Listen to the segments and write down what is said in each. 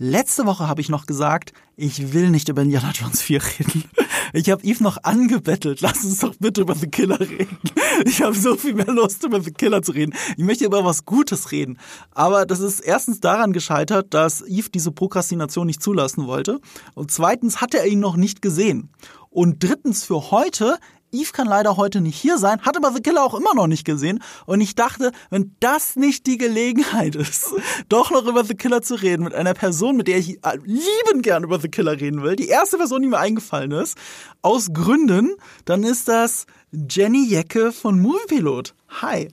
Letzte Woche habe ich noch gesagt, ich will nicht über Indiana Jones 4 reden. Ich habe Eve noch angebettelt, lass uns doch bitte über The Killer reden. Ich habe so viel mehr Lust, über The Killer zu reden. Ich möchte über was Gutes reden. Aber das ist erstens daran gescheitert, dass Eve diese Prokrastination nicht zulassen wollte. Und zweitens hatte er ihn noch nicht gesehen. Und drittens für heute Eve kann leider heute nicht hier sein, hat aber The Killer auch immer noch nicht gesehen. Und ich dachte, wenn das nicht die Gelegenheit ist, doch noch über The Killer zu reden, mit einer Person, mit der ich äh, liebend gern über The Killer reden will, die erste Person, die mir eingefallen ist, aus Gründen, dann ist das Jenny Jecke von Moviepilot. Hi.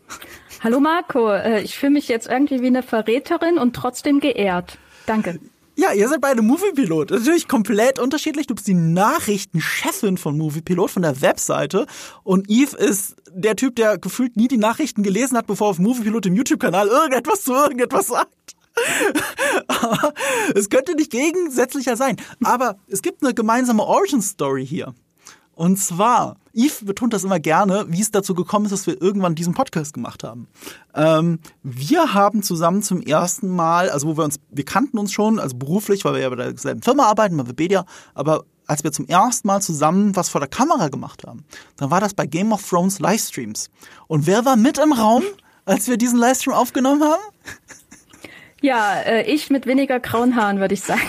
Hallo Marco, äh, ich fühle mich jetzt irgendwie wie eine Verräterin und trotzdem geehrt. Danke. Ja, ihr seid beide Moviepilot. Natürlich komplett unterschiedlich. Du bist die Nachrichtenchefin von Moviepilot, von der Webseite. Und Eve ist der Typ, der gefühlt nie die Nachrichten gelesen hat, bevor auf Moviepilot im YouTube-Kanal irgendetwas zu irgendetwas sagt. es könnte nicht gegensätzlicher sein. Aber es gibt eine gemeinsame Origin-Story hier. Und zwar, Yves betont das immer gerne, wie es dazu gekommen ist, dass wir irgendwann diesen Podcast gemacht haben. Ähm, wir haben zusammen zum ersten Mal, also wo wir uns, wir kannten uns schon, also beruflich, weil wir ja bei derselben Firma arbeiten, bei Webedia, aber als wir zum ersten Mal zusammen was vor der Kamera gemacht haben, dann war das bei Game of Thrones Livestreams. Und wer war mit im Raum, als wir diesen Livestream aufgenommen haben? Ja, äh, ich mit weniger grauen Haaren, würde ich sagen.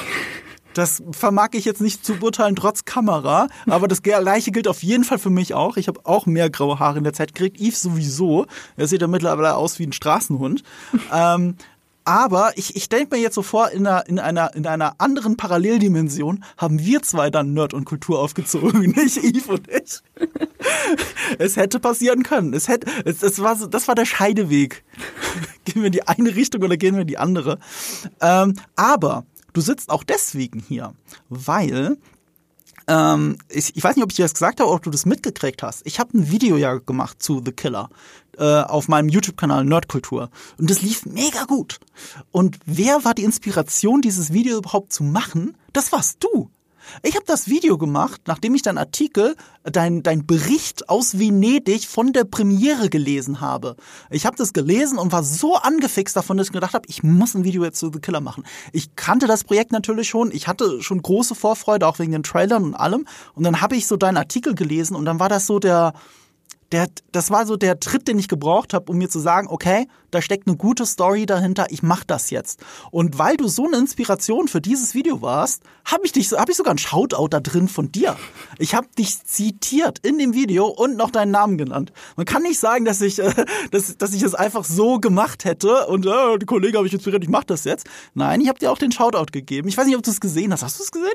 Das vermag ich jetzt nicht zu beurteilen, trotz Kamera. Aber das gleiche gilt auf jeden Fall für mich auch. Ich habe auch mehr graue Haare in der Zeit gekriegt. Yves sowieso. Er sieht ja mittlerweile aus wie ein Straßenhund. ähm, aber ich, ich denke mir jetzt so vor, in einer, in, einer, in einer anderen Paralleldimension haben wir zwei dann Nerd und Kultur aufgezogen, nicht Yves und ich. es hätte passieren können. Es hätte, es, es war so, das war der Scheideweg. gehen wir in die eine Richtung oder gehen wir in die andere? Ähm, aber Du sitzt auch deswegen hier, weil ähm, ich, ich, weiß nicht, ob ich dir das gesagt habe, ob du das mitgekriegt hast. Ich habe ein Video ja gemacht zu The Killer äh, auf meinem YouTube-Kanal Nerdkultur und das lief mega gut. Und wer war die Inspiration, dieses Video überhaupt zu machen? Das warst du. Ich habe das Video gemacht, nachdem ich deinen Artikel, dein, dein Bericht aus Venedig von der Premiere gelesen habe. Ich habe das gelesen und war so angefixt davon, dass ich gedacht habe, ich muss ein Video jetzt zu The Killer machen. Ich kannte das Projekt natürlich schon, ich hatte schon große Vorfreude, auch wegen den Trailern und allem. Und dann habe ich so deinen Artikel gelesen und dann war das so der der, das war so der Tritt, den ich gebraucht habe, um mir zu sagen, okay, da steckt eine gute Story dahinter, ich mach das jetzt. Und weil du so eine Inspiration für dieses Video warst, habe ich dich, habe ich sogar ein Shoutout da drin von dir. Ich habe dich zitiert in dem Video und noch deinen Namen genannt. Man kann nicht sagen, dass ich, äh, dass, dass ich es einfach so gemacht hätte und äh, die Kollege habe ich inspiriert, ich mach das jetzt. Nein, ich habe dir auch den Shoutout gegeben. Ich weiß nicht, ob du es gesehen hast. Hast du es gesehen?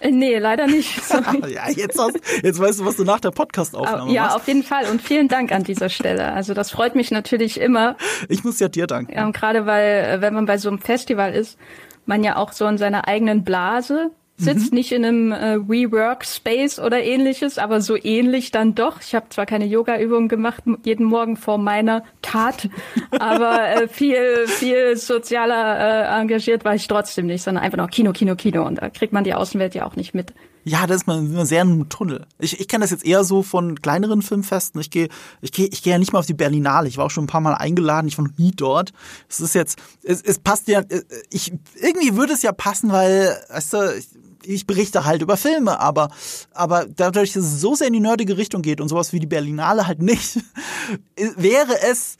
Äh, nee, leider nicht. ja, jetzt, hast, jetzt weißt du, was du nach der Podcast-Aufnahme Ja, machst. auf jeden Fall. Und vielen Dank an dieser Stelle. Also das freut mich natürlich immer. Ich muss ja dir danken. Ja, Gerade weil, äh, wenn man bei so einem Festival ist, man ja auch so in seiner eigenen Blase sitzt mhm. nicht in einem äh, WeWork-Space oder ähnliches, aber so ähnlich dann doch. Ich habe zwar keine Yoga-Übungen gemacht, jeden Morgen vor meiner Tat, aber äh, viel, viel sozialer äh, engagiert war ich trotzdem nicht, sondern einfach noch Kino, Kino, Kino. Und da kriegt man die Außenwelt ja auch nicht mit. Ja, das ist man immer sehr im Tunnel. Ich, ich kenne das jetzt eher so von kleineren Filmfesten. Ich gehe ich geh, ich geh ja nicht mal auf die Berlinale. Ich war auch schon ein paar Mal eingeladen. Ich war noch nie dort. Es ist jetzt, es, es passt ja, äh, ich, irgendwie würde es ja passen, weil, weißt du, ich, ich berichte halt über Filme, aber, aber dadurch, dass es so sehr in die nerdige Richtung geht und sowas wie die Berlinale halt nicht, wäre es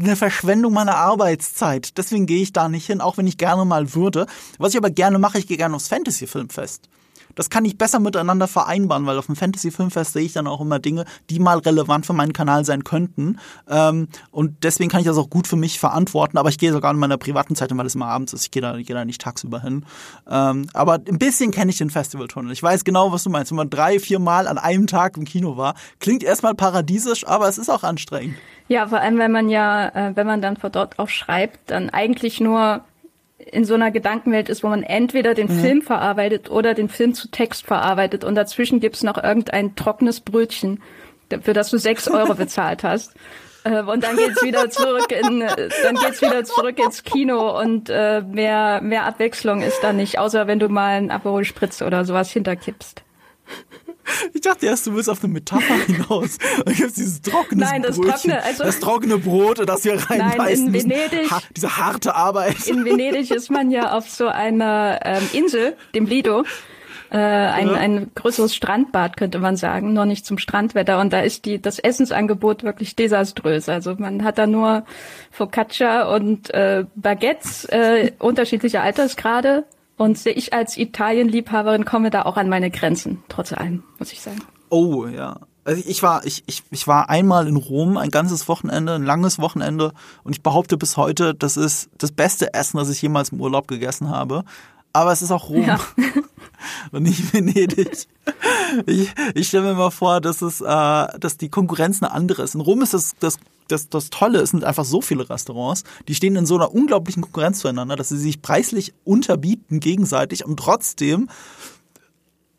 eine Verschwendung meiner Arbeitszeit. Deswegen gehe ich da nicht hin, auch wenn ich gerne mal würde. Was ich aber gerne mache, ich gehe gerne aufs Fantasy-Filmfest das kann ich besser miteinander vereinbaren, weil auf dem Fantasy Filmfest sehe ich dann auch immer Dinge, die mal relevant für meinen Kanal sein könnten. Ähm, und deswegen kann ich das auch gut für mich verantworten. Aber ich gehe sogar in meiner privaten Zeit, weil es immer abends ist. Ich gehe da, ich da nicht tagsüber hin. Ähm, aber ein bisschen kenne ich den Festivaltunnel. Ich weiß genau, was du meinst. Wenn man drei, vier Mal an einem Tag im Kino war, klingt erstmal paradiesisch, aber es ist auch anstrengend. Ja, vor allem, wenn man ja, äh, wenn man dann von dort auch schreibt, dann eigentlich nur in so einer Gedankenwelt ist, wo man entweder den mhm. Film verarbeitet oder den Film zu Text verarbeitet und dazwischen gibt's noch irgendein trockenes Brötchen, für das du sechs Euro bezahlt hast. Äh, und dann geht's wieder zurück in, dann geht's wieder zurück ins Kino und äh, mehr, mehr Abwechslung ist da nicht, außer wenn du mal einen Aperol Spritz oder sowas hinterkippst. Ich dachte erst, du willst auf eine Metapher hinaus. Da gibt dieses trockene Nein, das Brötchen, trockene, also- das trockene Brot, das wir reinbeißen in müssen. Venedig- Ha, diese harte Arbeit. In Venedig ist man ja auf so einer ähm, Insel, dem Lido, äh, ein, Ja. ein größeres Strandbad, könnte man sagen, noch nicht zum Strandwetter. Und da ist die, das Essensangebot wirklich desaströs. Also man hat da nur Focaccia und äh, Baguettes äh, unterschiedlicher Altersgrade. Und ich als Italien-Liebhaberin komme da auch an meine Grenzen, trotz allem, muss ich sagen. Oh, ja. Also ich war, ich, ich, ich war einmal in Rom, ein ganzes Wochenende, ein langes Wochenende und ich behaupte bis heute, das ist das beste Essen, das ich jemals im Urlaub gegessen habe. Aber es ist auch Rom Ja. und nicht Venedig. Ich, ich stelle mir mal vor, dass es, äh, dass die Konkurrenz eine andere ist. In Rom ist das, das, das, das Tolle, es sind einfach so viele Restaurants, die stehen in so einer unglaublichen Konkurrenz zueinander, dass sie sich preislich unterbieten gegenseitig und trotzdem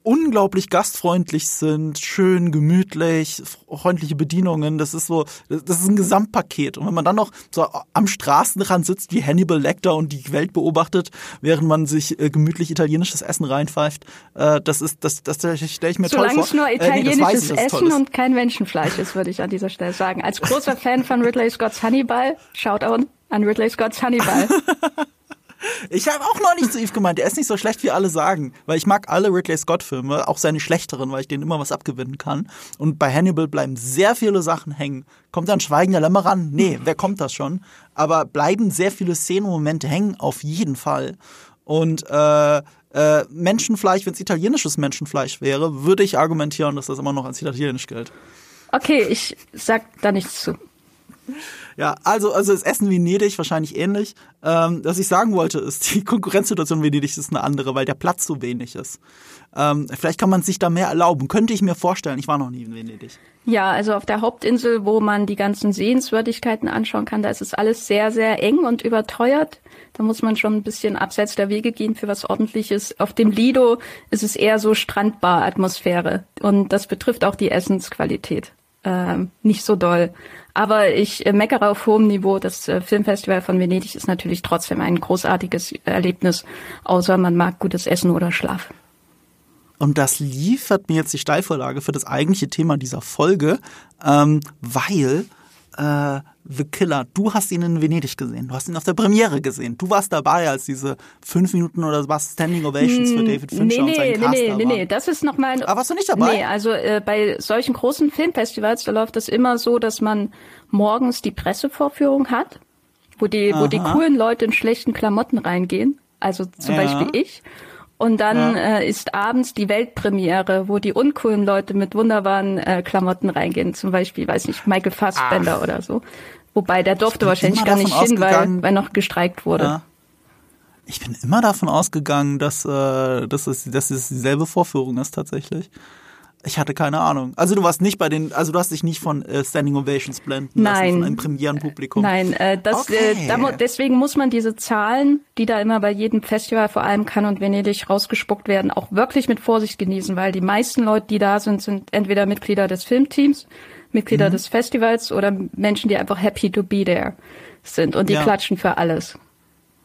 unglaublich gastfreundlich sind, schön, gemütlich, freundliche Bedienungen. Das ist so, das ist ein Gesamtpaket. Und wenn man dann noch so am Straßenrand sitzt wie Hannibal Lecter und die Welt beobachtet, während man sich äh, gemütlich italienisches Essen reinpfeift, äh, das ist, das, das stelle ich mir toll Solange vor. es nur Äh, nee, italienisches es toll Essen und kein Menschenfleisch ist, würde ich an dieser Stelle sagen. Als großer Fan von Ridley Scott's Hannibal, Shoutout an Ridley Scott's Hannibal. Ich habe auch noch nicht zu Yves gemeint, der ist nicht so schlecht, wie alle sagen. Weil ich mag alle Ridley Scott-Filme, auch seine schlechteren, weil ich denen immer was abgewinnen kann. Und bei Hannibal bleiben sehr viele Sachen hängen. Kommt dann Schweigen der Lämmer ran? Nee, wer kommt das schon? Aber bleiben sehr viele Szenenmomente hängen, auf jeden Fall. Und äh, äh, Menschenfleisch, wenn es italienisches Menschenfleisch wäre, würde ich argumentieren, dass das immer noch als italienisch gilt. Okay, ich sag da nichts zu. Ja, also, also das Essen Venedig wahrscheinlich ähnlich. Ähm, was ich sagen wollte, ist, die Konkurrenzsituation Venedig ist eine andere, weil der Platz so wenig ist. Ähm, vielleicht kann man sich da mehr erlauben. Könnte ich mir vorstellen. Ich war noch nie in Venedig. Ja, also auf der Hauptinsel, wo man die ganzen Sehenswürdigkeiten anschauen kann, da ist es alles sehr, sehr eng und überteuert. Da muss man schon ein bisschen abseits der Wege gehen für was ordentliches. Auf dem Lido ist es eher so Strandbar-Atmosphäre. Und das betrifft auch die Essensqualität. Ähm, nicht so doll. Aber ich äh, meckere auf hohem Niveau. Das äh, Filmfestival von Venedig ist natürlich trotzdem ein großartiges Erlebnis, außer man mag gutes Essen oder Schlaf. Und das liefert mir jetzt die Steilvorlage für das eigentliche Thema dieser Folge, ähm, weil äh, The Killer, du hast ihn in Venedig gesehen, du hast ihn auf der Premiere gesehen, du warst dabei, als diese fünf Minuten oder was Standing Ovations für David Fincher Hm, nee, und nee, seinen nee, Cast nee, da nee, nee, das ist nochmal ein Ah, warst du nicht dabei? Nee, also äh, bei solchen großen Filmfestivals, da läuft das immer so, dass man morgens die Pressevorführung hat, wo die, wo die Aha. coolen Leute in schlechten Klamotten reingehen, also zum Ja. Beispiel ich. Und dann Ja. äh, ist abends die Weltpremiere, wo die uncoolen Leute mit wunderbaren äh, Klamotten reingehen, zum Beispiel, weiß nicht, Michael Fassbender oder so. Wobei der durfte wahrscheinlich gar nicht hin, weil, weil noch gestreikt wurde. Ja. Ich bin immer davon ausgegangen, dass, äh, dass, es, dass es dieselbe Vorführung ist tatsächlich. Ich hatte keine Ahnung. Also du warst nicht bei den, also du hast dich nicht von äh, Standing Ovations blenden lassen, Nein. von einem Premierenpublikum. Nein, äh, das, Okay. äh, da, deswegen muss man diese Zahlen, die da immer bei jedem Festival, vor allem Cannes und Venedig, rausgespuckt werden, auch wirklich mit Vorsicht genießen, weil die meisten Leute, die da sind, sind entweder Mitglieder des Filmteams, Mitglieder Mhm. des Festivals oder Menschen, die einfach happy to be there sind und die Ja. klatschen für alles.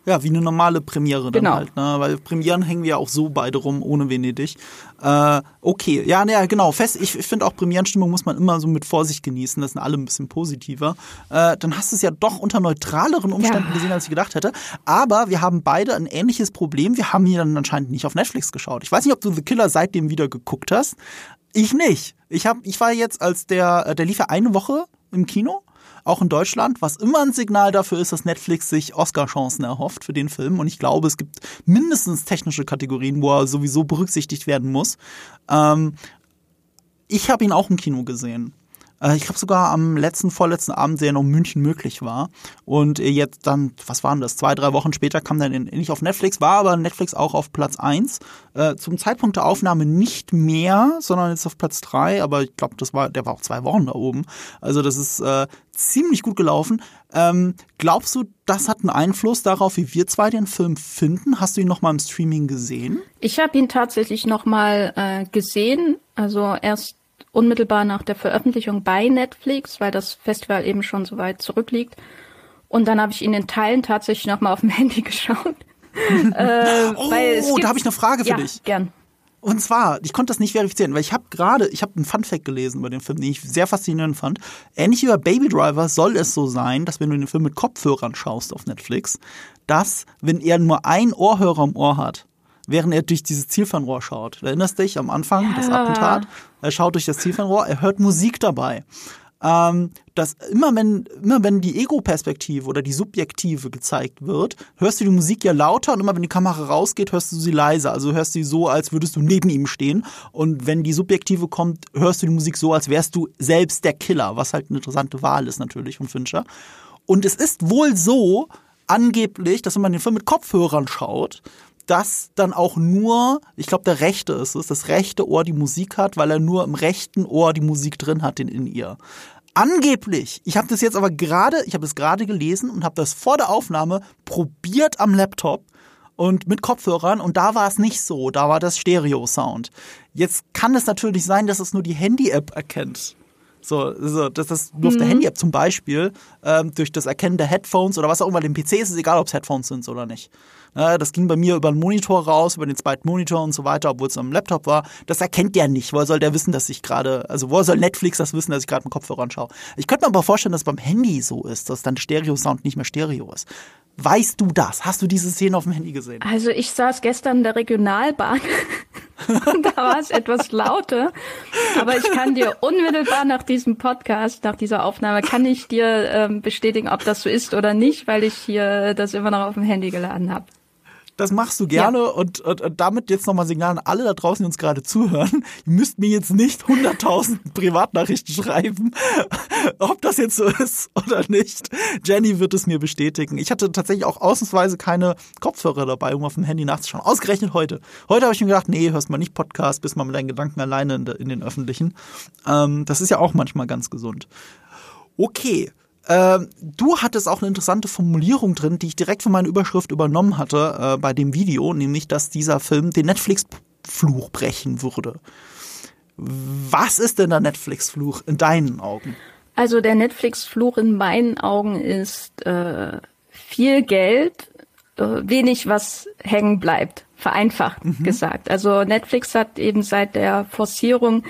Ja, wie eine normale Premiere dann Genau. halt, ne? Weil Premieren hängen wir ja auch so beide rum, ohne Venedig. Äh, okay, ja, ne, genau. Fest, ich, ich finde auch Premierenstimmung muss man immer so mit Vorsicht genießen. Das sind alle ein bisschen positiver. Äh, dann hast du es ja doch unter neutraleren Umständen Ja. gesehen, als ich gedacht hätte. Aber wir haben beide ein ähnliches Problem. Wir haben hier dann anscheinend nicht auf Netflix geschaut. Ich weiß nicht, ob du The Killer seitdem wieder geguckt hast. Ich nicht. Ich hab, ich war jetzt als der, äh, der lief ja eine Woche im Kino auch in Deutschland, was immer ein Signal dafür ist, dass Netflix sich Oscar-Chancen erhofft für den Film. Und ich glaube, es gibt mindestens technische Kategorien, wo er sowieso berücksichtigt werden muss. Ähm, ich habe ihn auch im Kino gesehen. Äh, Ich glaube sogar am letzten, vorletzten Abend, der noch in München möglich war. Und äh, jetzt dann, was waren das? Zwei, drei Wochen später kam dann in, nicht auf Netflix, war aber Netflix auch auf Platz eins. Äh, zum Zeitpunkt der Aufnahme nicht mehr, sondern jetzt auf Platz drei. Aber ich glaube, das war, der war auch zwei Wochen da oben. Also das ist äh, ziemlich gut gelaufen. Ähm, glaubst du, das hat einen Einfluss darauf, wie wir zwei den Film finden? Hast du ihn noch mal im Streaming gesehen? Ich habe ihn tatsächlich nochmal äh, gesehen, also erst unmittelbar nach der Veröffentlichung bei Netflix, weil das Festival eben schon so weit zurückliegt. Und dann habe ich ihn in Teilen tatsächlich nochmal auf dem Handy geschaut. äh, Oh, da habe ich eine Frage für ja, dich. gern. Und zwar, ich konnte das nicht verifizieren, weil ich habe gerade, ich habe einen Funfact gelesen über den Film, den ich sehr faszinierend fand. Ähnlich wie bei Baby Driver soll es so sein, dass wenn du den Film mit Kopfhörern schaust auf Netflix, dass, wenn er nur ein Ohrhörer im Ohr hat, während er durch dieses Zielfernrohr schaut. Du erinnerst dich am Anfang, ja. das Attentat? Er schaut durch das Zielfernrohr, er hört Musik dabei ähm, dass immer wenn, immer wenn die Ego-Perspektive oder die subjektive gezeigt wird, hörst du die Musik ja lauter und immer wenn die Kamera rausgeht, hörst du sie leiser. Also hörst du sie so, als würdest du neben ihm stehen. Und wenn die subjektive kommt, hörst du die Musik so, als wärst du selbst der Killer, was halt eine interessante Wahl ist natürlich von Fincher. Und es ist wohl so, angeblich, dass wenn man den Film mit Kopfhörern schaut, dass dann auch nur, ich glaube, der rechte ist es, das rechte Ohr die Musik hat, weil er nur im rechten Ohr die Musik drin hat in, in ihr. Angeblich, ich habe das jetzt aber gerade, ich habe das gerade gelesen und habe das vor der Aufnahme probiert am Laptop und mit Kopfhörern und da war es nicht so, da war das Stereo-Sound. Jetzt kann es natürlich sein, dass es nur die Handy-App erkennt. So, so dass das nur auf der mhm. Handy-App zum Beispiel ähm, durch das Erkennen der Headphones oder was auch immer, dem PC ist es egal, ob es Headphones sind oder nicht. Das ging bei mir über den Monitor raus, über den zweiten Monitor und so weiter, obwohl es am Laptop war. Das erkennt der nicht. Woher soll der wissen, dass ich gerade, also woher soll Netflix das wissen, dass ich gerade mit Kopfhörer anschaue? Ich könnte mir aber vorstellen, dass es beim Handy so ist, dass dann Stereo-Sound nicht mehr Stereo ist. Weißt du das? Hast du diese Szene auf dem Handy gesehen? Also ich saß gestern in der Regionalbahn und da war es etwas lauter. Aber ich kann dir unmittelbar nach diesem Podcast, nach dieser Aufnahme, kann ich dir ähm, bestätigen, ob das so ist oder nicht, weil ich hier das immer noch auf dem Handy geladen habe. Das machst du gerne ja. und, und, und, damit jetzt nochmal Signal an alle da draußen, die uns gerade zuhören. Ihr müsst mir jetzt nicht 100.000 Privatnachrichten schreiben, ob das jetzt so ist oder nicht. Jenny wird es mir bestätigen. Ich hatte tatsächlich auch ausnahmsweise keine Kopfhörer dabei, um auf dem Handy nachzuschauen. Ausgerechnet heute. Heute habe ich mir gedacht, nee, hörst mal nicht Podcast, bist mal mit deinen Gedanken alleine in, in den öffentlichen. Ähm, das ist ja auch manchmal ganz gesund. Okay, ähm, du hattest auch eine interessante Formulierung drin, die ich direkt von meiner Überschrift übernommen hatte äh, bei dem Video, nämlich, dass dieser Film den Netflix-Fluch brechen würde. Was ist denn der Netflix-Fluch in deinen Augen? Also der Netflix-Fluch in meinen Augen ist äh, viel Geld, äh, wenig was hängen bleibt, vereinfacht mhm. gesagt. Also Netflix hat eben seit der Forcierung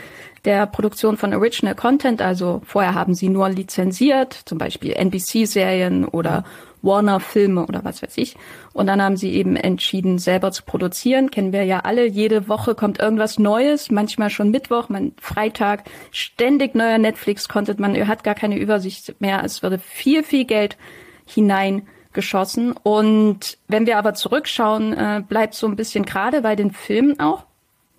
der Produktion von Original Content. Also vorher haben sie nur lizenziert, zum Beispiel NBC-Serien oder Warner-Filme oder was weiß ich. Und dann haben sie eben entschieden, selber zu produzieren. Kennen wir ja alle. Jede Woche kommt irgendwas Neues, manchmal schon Mittwoch, man Freitag, ständig neuer Netflix-Content. Man hat gar keine Übersicht mehr. Es würde viel, viel Geld hineingeschossen. Und wenn wir aber zurückschauen, äh, bleibt so ein bisschen gerade bei den Filmen auch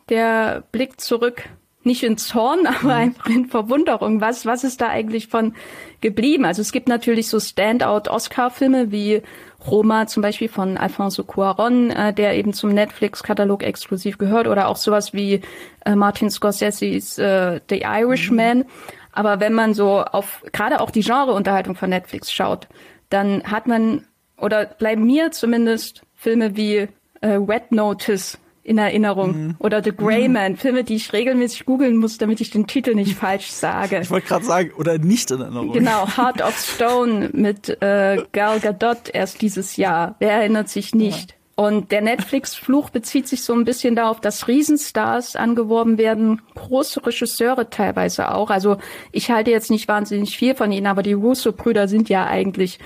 der Blick zurück nicht in Zorn, aber mhm. einfach in Verwunderung. Was, was ist da eigentlich von geblieben? Also es gibt natürlich so Standout-Oscar-Filme wie Roma zum Beispiel von Alfonso Cuaron, äh, der eben zum Netflix-Katalog exklusiv gehört, oder auch sowas wie äh, Martin Scorsese's äh, The Irishman. Mhm. Aber wenn man so auf gerade auch die Genreunterhaltung von Netflix schaut, dann hat man oder bleiben mir zumindest Filme wie äh, Wet Notice in Erinnerung. Mhm. Oder The Grey mhm. Man, Filme, die ich regelmäßig googeln muss, damit ich den Titel nicht falsch sage. Ich wollte gerade sagen, oder nicht in Erinnerung. Genau, Heart of Stone mit äh, Gal Gadot erst dieses Jahr. Wer erinnert sich nicht? Ja. Und der Netflix-Fluch bezieht sich so ein bisschen darauf, dass Riesenstars angeworben werden, große Regisseure teilweise auch. Also ich halte jetzt nicht wahnsinnig viel von ihnen, aber die Russo-Brüder sind ja eigentlich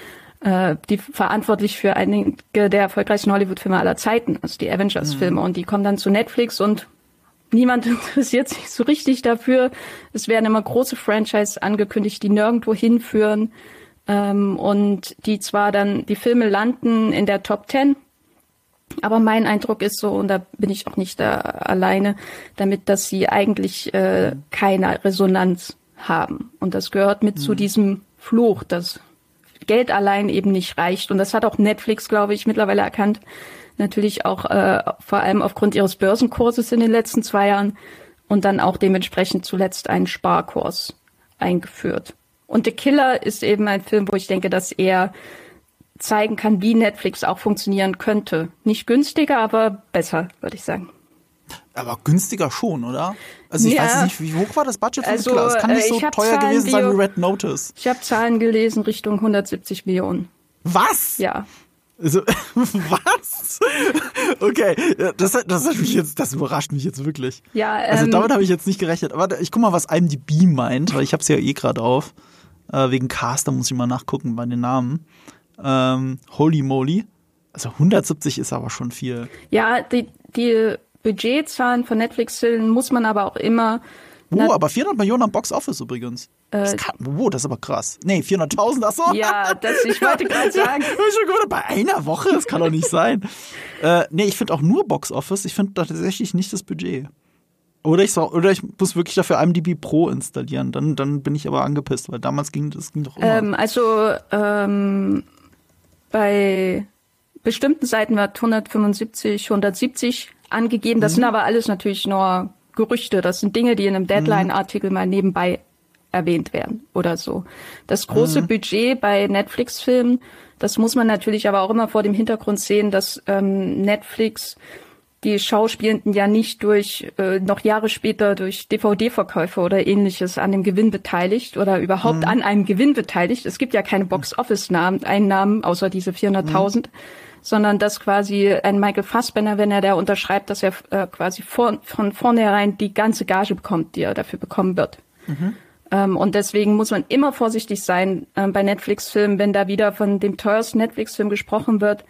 äh, die verantwortlich für einige der erfolgreichsten Hollywood-Filme aller Zeiten, also die Avengers-Filme. Mhm. Und die kommen dann zu Netflix und niemand interessiert sich so richtig dafür. Es werden immer große Franchise angekündigt, die nirgendwo hinführen. Ähm, und die zwar dann, die Filme landen in der Top Ten, aber mein Eindruck ist so, und da bin ich auch nicht da alleine, damit, dass sie eigentlich äh, keine Resonanz haben. Und das gehört mit mhm. zu diesem Fluch, dass Geld allein eben nicht reicht. Und das hat auch Netflix, glaube ich, mittlerweile erkannt. Natürlich auch äh, vor allem aufgrund ihres Börsenkurses in den letzten zwei Jahren und dann auch dementsprechend zuletzt einen Sparkurs eingeführt. Und The Killer ist eben ein Film, wo ich denke, dass er zeigen kann, wie Netflix auch funktionieren könnte. Nicht günstiger, aber besser, würde ich sagen. Aber günstiger schon, oder? Also ich ja. weiß nicht, wie hoch war das Budget von also, Killer? Es kann nicht äh, so teuer Zahlen, gewesen sein wie Red Notice. Ich habe Zahlen gelesen Richtung 170 Millionen. Was? Ja. Also, was? Okay, das, das hat mich jetzt, das überrascht mich jetzt wirklich. Ja, Also ähm, damit habe ich jetzt nicht gerechnet. Aber ich guck mal, was IMDb meint, weil ich habe es ja eh gerade auf. Äh, wegen Cast, da muss ich mal nachgucken bei den Namen. Ähm, holy moly. Also 170 ist aber schon viel. ja, die, die Budgetzahlen von Netflix-Filmen muss man aber auch immer Oh, Na- aber 400 Millionen am Box Office übrigens. Das Äh, kann, oh, das ist aber krass. Nee, 400.000, ach so. Ja, das, ich wollte gerade sagen. Schon gewundert, bei einer Woche, das kann doch nicht sein. äh, nee, ich finde auch nur Box Office, ich finde tatsächlich nicht das Budget. Oder ich, oder ich muss wirklich dafür IMDb Pro installieren, dann, dann bin ich aber angepisst, weil damals ging das ging doch immer. Ähm, also ähm, bei bestimmten Seiten wird 175, 170 angegeben. Das sind aber alles natürlich nur Gerüchte. Das sind Dinge, die in einem Deadline-Artikel mal nebenbei erwähnt werden oder so. Das große Budget bei Netflix-Filmen, das muss man natürlich aber auch immer vor dem Hintergrund sehen, dass ähm, Netflix die Schauspielenden ja nicht durch äh, noch Jahre später durch DVD-Verkäufe oder ähnliches an dem Gewinn beteiligt oder überhaupt an einem Gewinn beteiligt. Es gibt ja keine Box-Office-Einnahmen außer diese 400.000, sondern dass quasi ein Michael Fassbender, wenn er da unterschreibt, dass er äh, quasi vor, von vornherein die ganze Gage bekommt, die er dafür bekommen wird. Ähm, und deswegen muss man immer vorsichtig sein ähm, bei Netflix-Filmen, wenn da wieder von dem teuersten Netflix-Film gesprochen wird,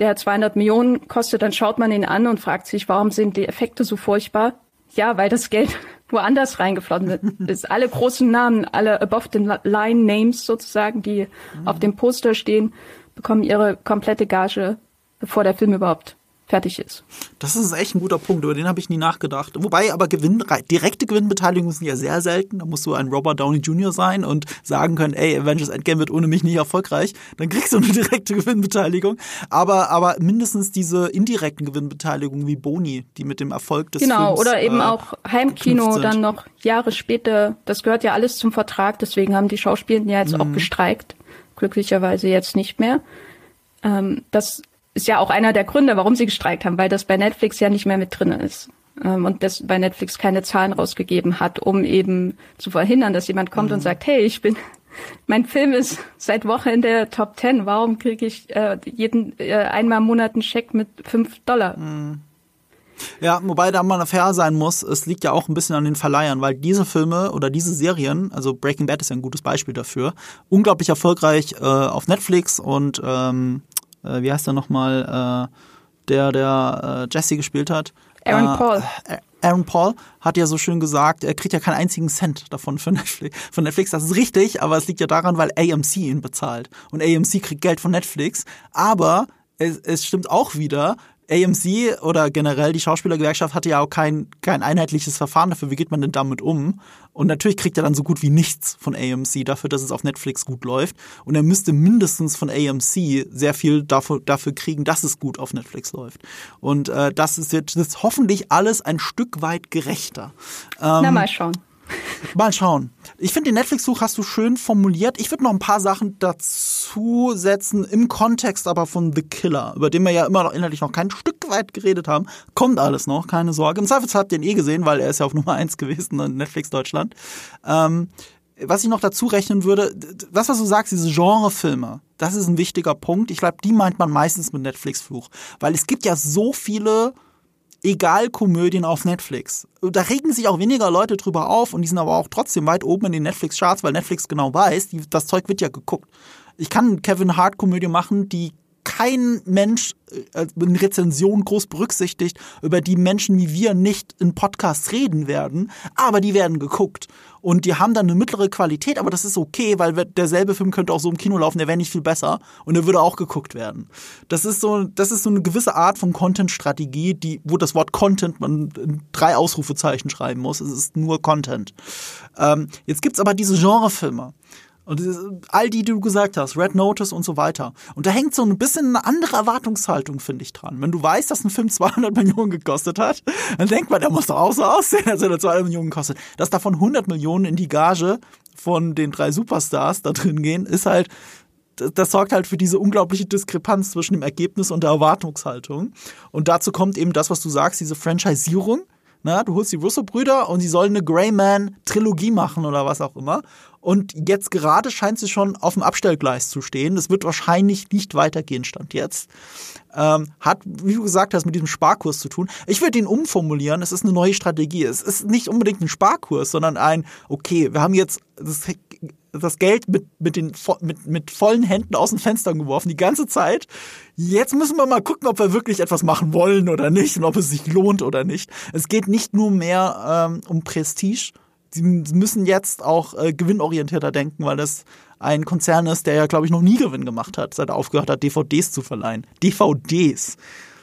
der 200 Millionen kostet, dann schaut man ihn an und fragt sich, warum sind die Effekte so furchtbar? Ja, weil das Geld woanders reingeflossen ist. Alle großen Namen, alle above the line Names sozusagen, die auf dem Poster stehen, bekommen ihre komplette Gage, bevor der Film überhaupt fertig ist. Das ist echt ein guter Punkt, über den habe ich nie nachgedacht. Wobei aber Gewinn, direkte Gewinnbeteiligungen sind ja sehr selten. Da musst du ein Robert Downey Jr. sein und sagen können, ey, Avengers Endgame wird ohne mich nicht erfolgreich. Dann kriegst du eine direkte Gewinnbeteiligung. Aber, aber mindestens diese indirekten Gewinnbeteiligungen wie Boni, die mit dem Erfolg des Genau, Films oder eben äh, auch Heimkino dann noch Jahre später. Das gehört ja alles zum Vertrag, deswegen haben die Schauspielenden ja jetzt Mhm. auch gestreikt. Glücklicherweise jetzt nicht mehr. Ähm, das ist ja auch einer der Gründe, warum sie gestreikt haben, weil das bei Netflix ja nicht mehr mit drin ist. Ähm, und das bei Netflix keine Zahlen rausgegeben hat, um eben zu verhindern, dass jemand kommt und Mhm. sagt, hey, ich bin, mein Film ist seit Woche in der Top Ten. Warum kriege ich äh, jeden äh, einmal im Monat einen Scheck mit fünf Dollar? Mhm. Ja, wobei da mal fair sein muss, es liegt ja auch ein bisschen an den Verleihern, weil diese Filme oder diese Serien, also Breaking Bad ist ja ein gutes Beispiel dafür, unglaublich erfolgreich äh, auf Netflix und ähm, äh, wie heißt der nochmal, äh, der, der äh, Jesse gespielt hat? Aaron äh, Paul. äh, Aaron Paul hat ja so schön gesagt, er kriegt ja keinen einzigen Cent davon für Netflix, von Netflix. Das ist richtig, aber es liegt ja daran, weil AMC ihn bezahlt. Und AMC kriegt Geld von Netflix. Aber es, es stimmt auch wieder, AMC oder generell die Schauspielergewerkschaft hatte ja auch kein, kein einheitliches Verfahren dafür, wie geht man denn damit um. Und natürlich kriegt er dann so gut wie nichts von AMC dafür, dass es auf Netflix gut läuft. Und er müsste mindestens von AMC sehr viel dafür, dafür kriegen, dass es gut auf Netflix läuft. Und äh, das ist jetzt das ist hoffentlich alles ein Stück weit gerechter. Na, mal schauen. Mal schauen. Ich finde, den Netflix-Such hast du schön formuliert. Ich würde noch ein paar Sachen dazu setzen, im Kontext aber von The Killer, über den wir ja immer noch inhaltlich noch kein Stück weit geredet haben. Kommt alles noch, keine Sorge. Im Zweifelsfall habt ihr ihn eh gesehen, weil er ist ja auf Nummer eins gewesen in Netflix Deutschland. Ähm, was ich noch dazu rechnen würde, das, was du sagst, diese Genrefilme, das ist ein wichtiger Punkt. Ich glaube, die meint man meistens mit Netflix-Fluch. Weil es gibt ja so viele Egal-Komödien auf Netflix. Da regen sich auch weniger Leute drüber auf und die sind aber auch trotzdem weit oben in den Netflix-Charts, weil Netflix genau weiß, die, das Zeug wird ja geguckt. Ich kann Kevin Hart-Komödie machen, die kein Mensch äh, in Rezension groß berücksichtigt, über die Menschen wie wir nicht in Podcasts reden werden, aber die werden geguckt. Und die haben dann eine mittlere Qualität, aber das ist okay, weil derselbe Film könnte auch so im Kino laufen, der wäre nicht viel besser und der würde auch geguckt werden. Das ist so, das ist so eine gewisse Art von Content-Strategie, die, wo das Wort Content man in drei Ausrufezeichen schreiben muss. Es ist nur Content. Ähm, jetzt gibt's aber diese Genrefilme. Und all die, die du gesagt hast, Red Notice und so weiter. Und da hängt so ein bisschen eine andere Erwartungshaltung, finde ich, dran. Wenn du weißt, dass ein Film 200 Millionen gekostet hat, dann denkt man, der muss doch auch so aussehen, als wenn er 200 Millionen kostet. Dass davon 100 Millionen in die Gage von den drei Superstars da drin gehen, ist halt, das, das sorgt halt für diese unglaubliche Diskrepanz zwischen dem Ergebnis und der Erwartungshaltung. Und dazu kommt eben das, was du sagst, diese Franchisierung Na, du holst die Russo-Brüder und sie sollen eine Greyman-Trilogie machen oder was auch immer. Und jetzt gerade scheint sie schon auf dem Abstellgleis zu stehen. Das wird wahrscheinlich nicht weitergehen, stand jetzt. Ähm, hat, wie du gesagt hast, mit diesem Sparkurs zu tun. Ich würde ihn umformulieren. Es ist eine neue Strategie. Es ist nicht unbedingt ein Sparkurs, sondern ein, okay, wir haben jetzt das, das Geld mit, mit, den, mit, mit vollen Händen aus den Fenstern geworfen, die ganze Zeit. Jetzt müssen wir mal gucken, ob wir wirklich etwas machen wollen oder nicht und ob es sich lohnt oder nicht. Es geht nicht nur mehr ähm, um Prestige, sie müssen jetzt auch äh, gewinnorientierter denken, weil das ein Konzern ist, der ja, glaube ich, noch nie Gewinn gemacht hat, seit er aufgehört hat, DVDs zu verleihen. DVDs.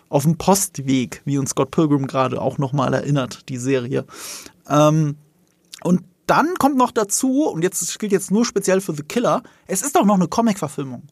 Auf dem Postweg, wie uns Scott Pilgrim gerade auch nochmal erinnert, die Serie. Ähm, und dann kommt noch dazu, und jetzt gilt jetzt nur speziell für The Killer, es ist auch noch eine Comic-Verfilmung.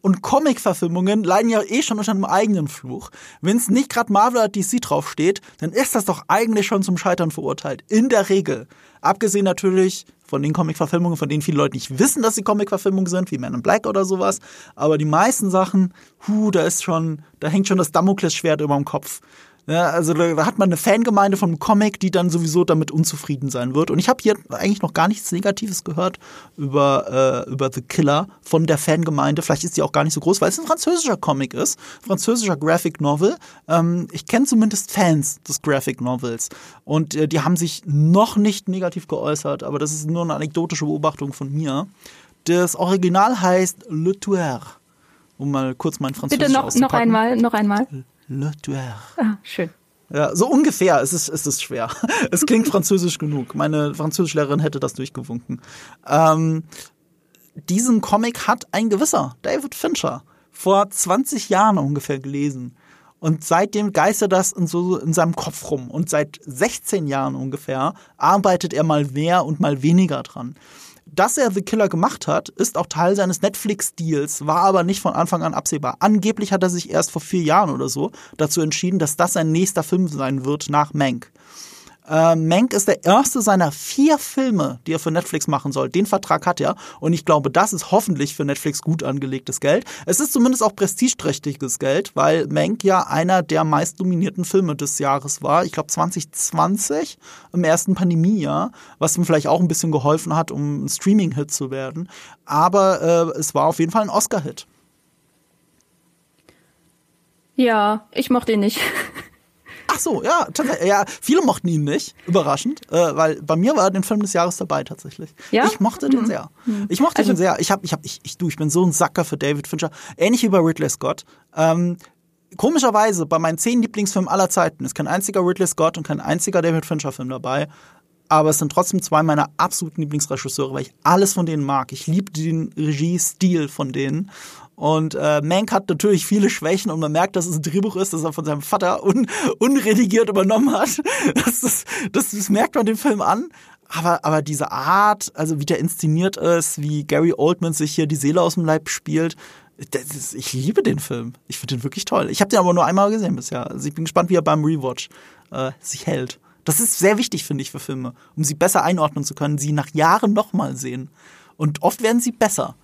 Und Comic-Verfilmungen leiden ja eh schon unter einem eigenen Fluch. Wenn es nicht gerade Marvel oder DC draufsteht, dann ist das doch eigentlich schon zum Scheitern verurteilt. In der Regel. Abgesehen natürlich von den Comic-Verfilmungen, von denen viele Leute nicht wissen, dass sie Comic-Verfilmungen sind, wie Man in Black oder sowas. Aber die meisten Sachen, hu, da ist schon, da hängt schon das Damoklesschwert über dem Kopf. Ja, also da, hat man eine Fangemeinde vom Comic, die dann sowieso damit unzufrieden sein wird. Und ich habe hier eigentlich noch gar nichts Negatives gehört über, äh, über The Killer von der Fangemeinde. Vielleicht ist die auch gar nicht so groß, weil es ein französischer Comic ist, französischer Graphic Novel. Ähm, ich kenne zumindest Fans des Graphic Novels und äh, die haben sich noch nicht negativ geäußert, aber das ist nur eine anekdotische Beobachtung von mir. Das Original heißt Le Tueur. Um mal kurz mein Französisch Bitte noch, noch einmal, noch einmal. Le Tueur. Ah, schön. Ja, so ungefähr. Es ist, es ist schwer. Es klingt französisch genug. Meine Französischlehrerin hätte das durchgewunken. Ähm, diesen Comic hat ein gewisser David Fincher vor 20 Jahren ungefähr gelesen. Und seitdem geistert das in, so in seinem Kopf rum. Und seit 16 Jahren ungefähr arbeitet er mal mehr und mal weniger dran dass er The Killer gemacht hat, ist auch Teil seines Netflix-Deals, war aber nicht von Anfang an absehbar. Angeblich hat er sich erst vor vier Jahren oder so dazu entschieden, dass das sein nächster Film sein wird nach Mank. Äh, Mank ist der erste seiner vier Filme, die er für Netflix machen soll. Den Vertrag hat er und ich glaube, das ist hoffentlich für Netflix gut angelegtes Geld. Es ist zumindest auch prestigeträchtiges Geld, weil Mank ja einer der meist dominierten Filme des Jahres war. Ich glaube 2020 im ersten Pandemiejahr, was ihm vielleicht auch ein bisschen geholfen hat, um ein Streaming-Hit zu werden. Aber äh, es war auf jeden Fall ein Oscar-Hit. Ja, ich mochte ihn nicht. Ach so, ja, ja, viele mochten ihn nicht, überraschend, äh, weil bei mir war er den Film des Jahres dabei tatsächlich. Ja? Ich mochte den mhm. sehr. Mhm. Ich mochte also, den sehr. Ich habe, ich habe, ich, ich, du, ich bin so ein Sacker für David Fincher, ähnlich wie bei Ridley Scott. Ähm, komischerweise bei meinen zehn Lieblingsfilmen aller Zeiten ist kein einziger Ridley Scott und kein einziger David Fincher Film dabei. Aber es sind trotzdem zwei meiner absoluten Lieblingsregisseure, weil ich alles von denen mag. Ich liebe den Regiestil von denen. Und äh, Mank hat natürlich viele Schwächen und man merkt, dass es ein Drehbuch ist, das er von seinem Vater un unredigiert übernommen hat. Das, das, das, das merkt man dem Film an. Aber, aber diese Art, also wie der inszeniert ist, wie Gary Oldman sich hier die Seele aus dem Leib spielt, ist, ich liebe den Film. Ich finde den wirklich toll. Ich habe den aber nur einmal gesehen bisher. Also ich bin gespannt, wie er beim Rewatch äh, sich hält. Das ist sehr wichtig, finde ich, für Filme, um sie besser einordnen zu können, sie nach Jahren nochmal sehen. Und oft werden sie besser.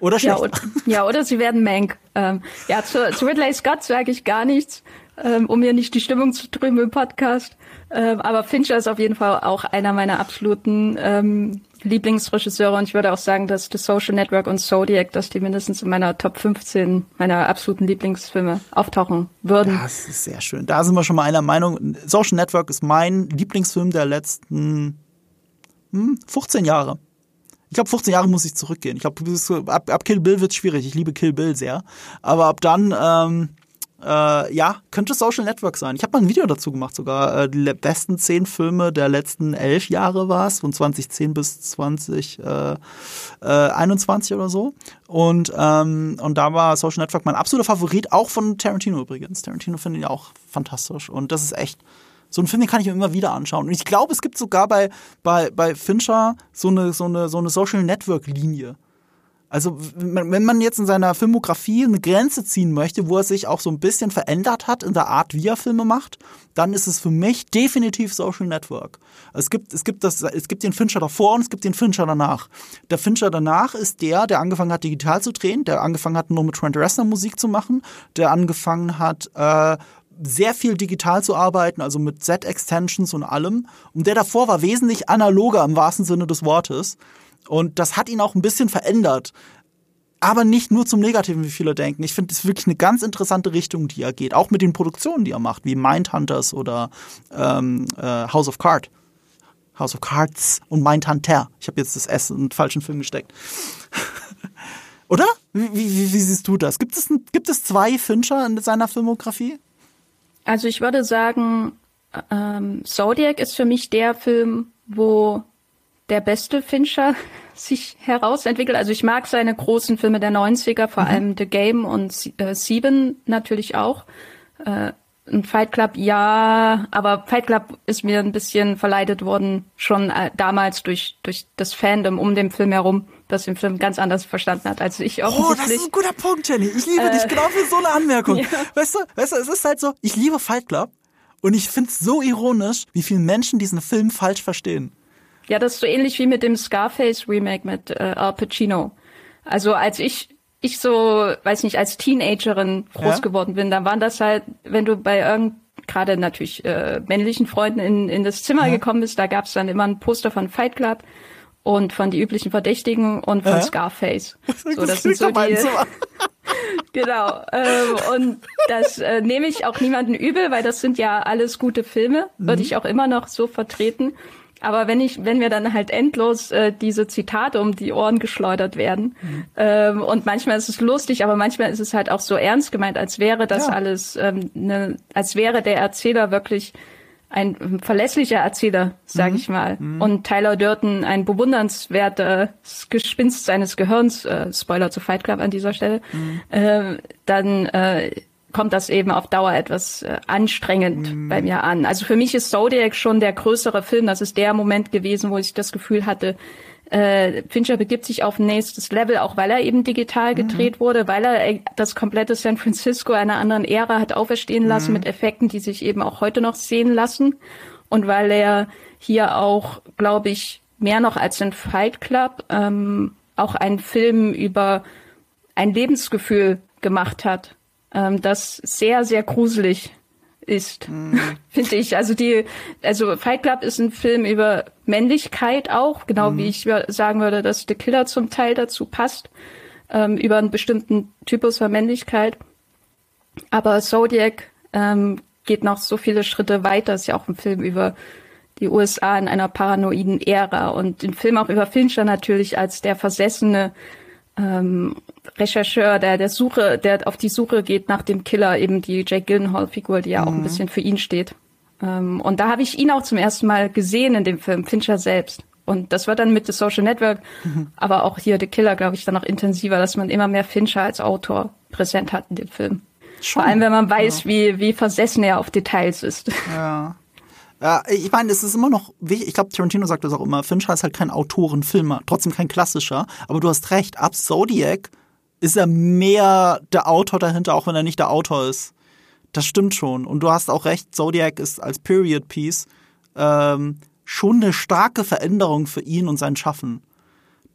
Oder. Ja, oder, ja, oder sie werden Mank. Ähm, ja, zu, zu Ridley Scott sage ich gar nichts, ähm, um mir nicht die Stimmung zu trüben im Podcast. Ähm, aber Fincher ist auf jeden Fall auch einer meiner absoluten ähm, Lieblingsregisseure und ich würde auch sagen, dass The Social Network und Zodiac, dass die mindestens in meiner Top 15 meiner absoluten Lieblingsfilme auftauchen würden. Das ist sehr schön. Da sind wir schon mal einer Meinung. Social Network ist mein Lieblingsfilm der letzten hm, 15 Jahre. Ich glaube, 15 Jahre muss ich zurückgehen. Ich glaube, ab, ab Kill Bill wird schwierig. Ich liebe Kill Bill sehr. Aber ab dann, ähm, äh, ja, könnte Social Network sein. Ich habe mal ein Video dazu gemacht sogar. Äh, die besten zehn Filme der letzten elf Jahre war es, von 2010 bis 2021 äh, oder so. Und, ähm, und da war Social Network mein absoluter Favorit, auch von Tarantino übrigens. Tarantino finde ich auch fantastisch. Und das ist echt so einen Film, den kann ich mir immer wieder anschauen. Und ich glaube, es gibt sogar bei, bei, bei Fincher so eine, so eine, so eine Social Network Linie. Also, wenn man jetzt in seiner Filmografie eine Grenze ziehen möchte, wo er sich auch so ein bisschen verändert hat in der Art, wie er Filme macht, dann ist es für mich definitiv Social Network. Es gibt, es gibt das, es gibt den Fincher davor und es gibt den Fincher danach. Der Fincher danach ist der, der angefangen hat, digital zu drehen, der angefangen hat, nur mit Trent Reznor Musik zu machen, der angefangen hat, äh, sehr viel digital zu arbeiten, also mit Z-Extensions und allem. Und der davor war wesentlich analoger im wahrsten Sinne des Wortes. Und das hat ihn auch ein bisschen verändert. Aber nicht nur zum Negativen, wie viele denken. Ich finde, es ist wirklich eine ganz interessante Richtung, die er geht. Auch mit den Produktionen, die er macht, wie Mindhunters oder ähm, äh, House of Cards. House of Cards und Mindhunter. Ich habe jetzt das S in den falschen Film gesteckt. Oder? Wie, wie, wie, siehst du das? Gibt es, gibt es zwei Fincher in seiner Filmografie? Also ich würde sagen, ähm, Zodiac ist für mich der Film, wo der beste Fincher sich herausentwickelt. Also ich mag seine großen Filme der 90er, vor mhm. allem The Game und äh, Sieben natürlich auch. Äh, ein Fight Club, ja, aber Fight Club ist mir ein bisschen verleitet worden, schon äh, damals durch, durch das Fandom um den Film herum, das den Film ganz anders verstanden hat als ich auch. Oh, das ist ein guter Punkt, Jenny. Ich liebe äh, dich genau für so eine Anmerkung. Ja. Weißt du, weißt du, es ist halt so, ich liebe Fight Club und ich find's so ironisch, wie viele Menschen diesen Film falsch verstehen. Ja, das ist so ähnlich wie mit dem Scarface Remake mit äh, Al Pacino. Also als ich ich so, weiß nicht, als Teenagerin groß ja? geworden bin, dann waren das halt, wenn du bei irgend gerade natürlich äh, männlichen Freunden in, in das Zimmer ja. gekommen bist, da gab's dann immer ein Poster von Fight Club und von die üblichen Verdächtigen und von ja? Scarface. So, das, das sind so die. genau. Ähm, und das äh, nehme ich auch niemanden übel, weil das sind ja alles gute Filme, mhm. würde ich auch immer noch so vertreten. Aber wenn ich, wenn mir dann halt endlos äh, diese Zitate um die Ohren geschleudert werden, mhm. ähm, und manchmal ist es lustig, aber manchmal ist es halt auch so ernst gemeint, als wäre das ja. alles, ähm, ne, als wäre der Erzähler wirklich ein verlässlicher Erzähler, sag mhm. ich mal. Mhm. Und Tyler Durden ein bewundernswertes Gespinst seines Gehirns, äh, Spoiler zu Fight Club an dieser Stelle, mhm. äh, dann äh, kommt das eben auf Dauer etwas äh, anstrengend mm. bei mir an. Also für mich ist Zodiac schon der größere Film. Das ist der Moment gewesen, wo ich das Gefühl hatte, äh, Fincher begibt sich auf ein nächstes Level, auch weil er eben digital mhm. gedreht mhm. wurde, weil er äh, das komplette San Francisco einer anderen Ära hat auferstehen lassen mhm. mit Effekten, die sich eben auch heute noch sehen lassen. Und weil er hier auch, glaube ich, mehr noch als ein Fight Club ähm, auch einen Film über ein Lebensgefühl gemacht hat ähm, das sehr, sehr gruselig ist, mm. finde ich. Also die, also Fight Club ist ein Film über Männlichkeit auch, genau mm. wie ich sagen würde, dass The Killer zum Teil dazu passt, ähm, über einen bestimmten Typus von Männlichkeit. Aber Zodiac ähm, geht noch so viele Schritte weiter. Ist ja auch ein Film über die USA in einer paranoiden Ära und den Film auch über Fincher natürlich als der versessene ähm, Rechercheur, der der Suche, der auf die Suche geht nach dem Killer, eben die Jake Gyllenhaal-Figur, die ja mhm. auch ein mhm. bisschen für ihn steht. Ähm, und da habe ich ihn auch zum ersten Mal gesehen in dem Film, Fincher selbst. Und das wird dann mit The Social Network, mhm. aber auch hier The Killer, glaube ich, dann noch intensiver, dass man immer mehr Fincher als Autor präsent hat in dem Film. Schon. Vor allem, wenn man weiß, ja. wie, wie versessen er auf Details ist. Ja. Ja, ich meine, es ist immer noch wichtig, ich glaube, Tarantino sagt das auch immer, Fincher ist halt kein Autorenfilmer, trotzdem kein klassischer, aber du hast recht, ab Zodiac ist er mehr der Autor dahinter, auch wenn er nicht der Autor ist. Das stimmt schon. Und du hast auch recht, Zodiac ist als Period Piece ähm, schon eine starke Veränderung für ihn und sein Schaffen.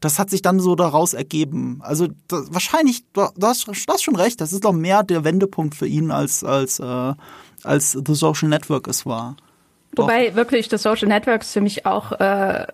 Das hat sich dann so daraus ergeben. Also das, wahrscheinlich, du hast, du hast schon recht, das ist doch mehr der Wendepunkt für ihn als, als, äh, als The Social Network es war. Wobei wirklich The Social Network ist für mich auch äh,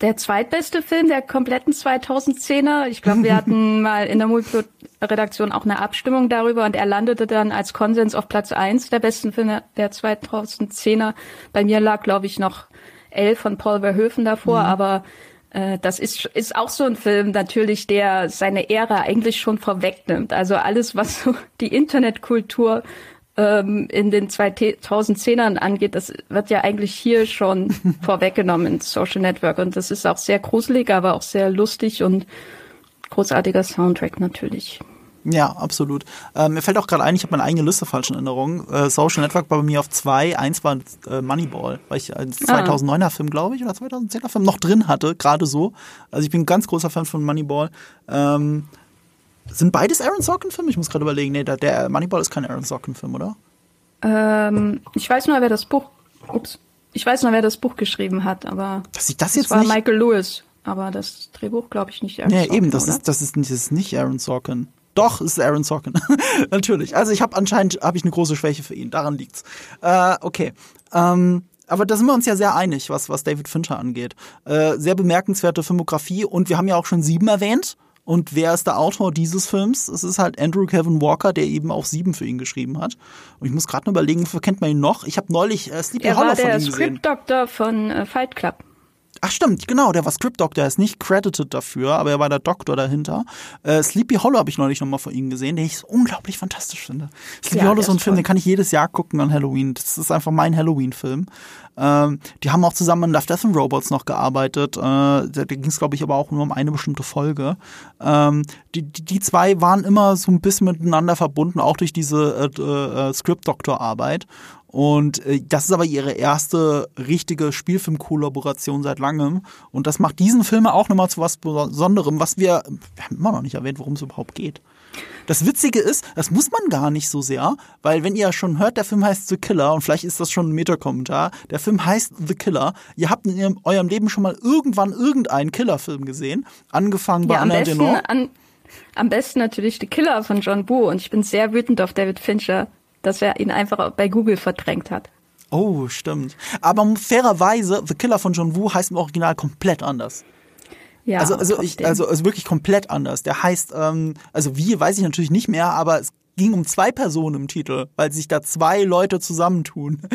der zweitbeste Film der kompletten 2010er. Ich glaube, wir hatten mal in der Multiplot-Redaktion auch eine Abstimmung darüber und er landete dann als Konsens auf Platz eins der besten Filme der 2010er. Bei mir lag, glaube ich, noch elf von Paul Verhoeven davor, mhm. aber äh, das ist, ist auch so ein Film natürlich, der seine Ära eigentlich schon vorwegnimmt. Also alles, was so die Internetkultur ähm, in den 2010ern angeht, das wird ja eigentlich hier schon vorweggenommen in Social Network und das ist auch sehr gruselig, aber auch sehr lustig und großartiger Soundtrack natürlich. Ja, absolut. Ähm, mir fällt auch gerade ein, ich habe meine eigene Liste falsch in Erinnerung. Äh, Social Network war bei mir auf zwei, eins war äh, Moneyball, weil ich als 2009er ah. Film, glaube ich, oder 2010er Film noch drin hatte, gerade so. Also ich bin ein ganz großer Fan von Moneyball. Ähm, sind beides Aaron Sorkin-Filme? Ich muss gerade überlegen. Nee, der, der Moneyball ist kein Aaron Sorkin-Film, oder? Ähm, ich weiß nur, wer das Buch. Ups. Ich weiß nur, wer das Buch geschrieben hat, aber. Dass ich das jetzt war nicht Michael Lewis, aber das Drehbuch glaube ich nicht. Aaron nee, Sorkin, eben, das oder? ist, das ist, das ist nicht Aaron Sorkin. Doch, es ist Aaron Sorkin. Natürlich. Also ich habe anscheinend hab ich eine große Schwäche für ihn. Daran liegt's. Äh, okay. Ähm, aber da sind wir uns ja sehr einig, was, was David Fincher angeht. Äh, sehr bemerkenswerte Filmografie und wir haben ja auch schon sieben erwähnt. Und wer ist der Autor dieses Films? Es ist halt Andrew Kevin Walker, der eben auch sieben für ihn geschrieben hat. Und ich muss gerade nur überlegen, wofür kennt man ihn noch? Ich habe neulich äh, Sleepy Hollow von ihm gesehen. Er war der Script-Doktor von äh, Fight Club. Ach stimmt, genau, der war Script Doctor, er ist nicht credited dafür, aber er war der Doktor dahinter. Äh, Sleepy Hollow habe ich neulich nochmal von ihm gesehen, den ich unglaublich fantastisch finde. Sleepy ja, Hollow ist so ein Film, den kann ich jedes Jahr gucken an Halloween. Das ist einfach mein Halloween-Film. Ähm, die haben auch zusammen an Love, Death and Robots noch gearbeitet. Äh, da ging es, glaube ich, aber auch nur um eine bestimmte Folge. Ähm, die, die, die zwei waren immer so ein bisschen miteinander verbunden, auch durch diese äh, äh, Script-Doktor-Arbeit. Und äh, das ist aber ihre erste richtige Spielfilm-Kollaboration seit langem. Und das macht diesen Film auch nochmal zu was Besonderem, was wir, wir haben immer noch nicht erwähnt, worum es überhaupt geht. Das Witzige ist, das muss man gar nicht so sehr, weil wenn ihr schon hört, der Film heißt The Killer und vielleicht ist das schon ein Meta-Kommentar, der Film heißt The Killer. Ihr habt in eurem Leben schon mal irgendwann irgendeinen Killerfilm gesehen, angefangen bei ja, Anna Denor. An, am besten natürlich The Killer von John Boo und ich bin sehr wütend auf David Fincher, dass er ihn einfach bei Google verdrängt hat. Oh, stimmt. Aber fairerweise, The Killer von John Woo heißt im Original komplett anders. Ja, also, also, ich, also, also wirklich komplett anders. Der heißt, ähm, also wie, weiß ich natürlich nicht mehr, aber es ging um zwei Personen im Titel, weil sich da zwei Leute zusammentun.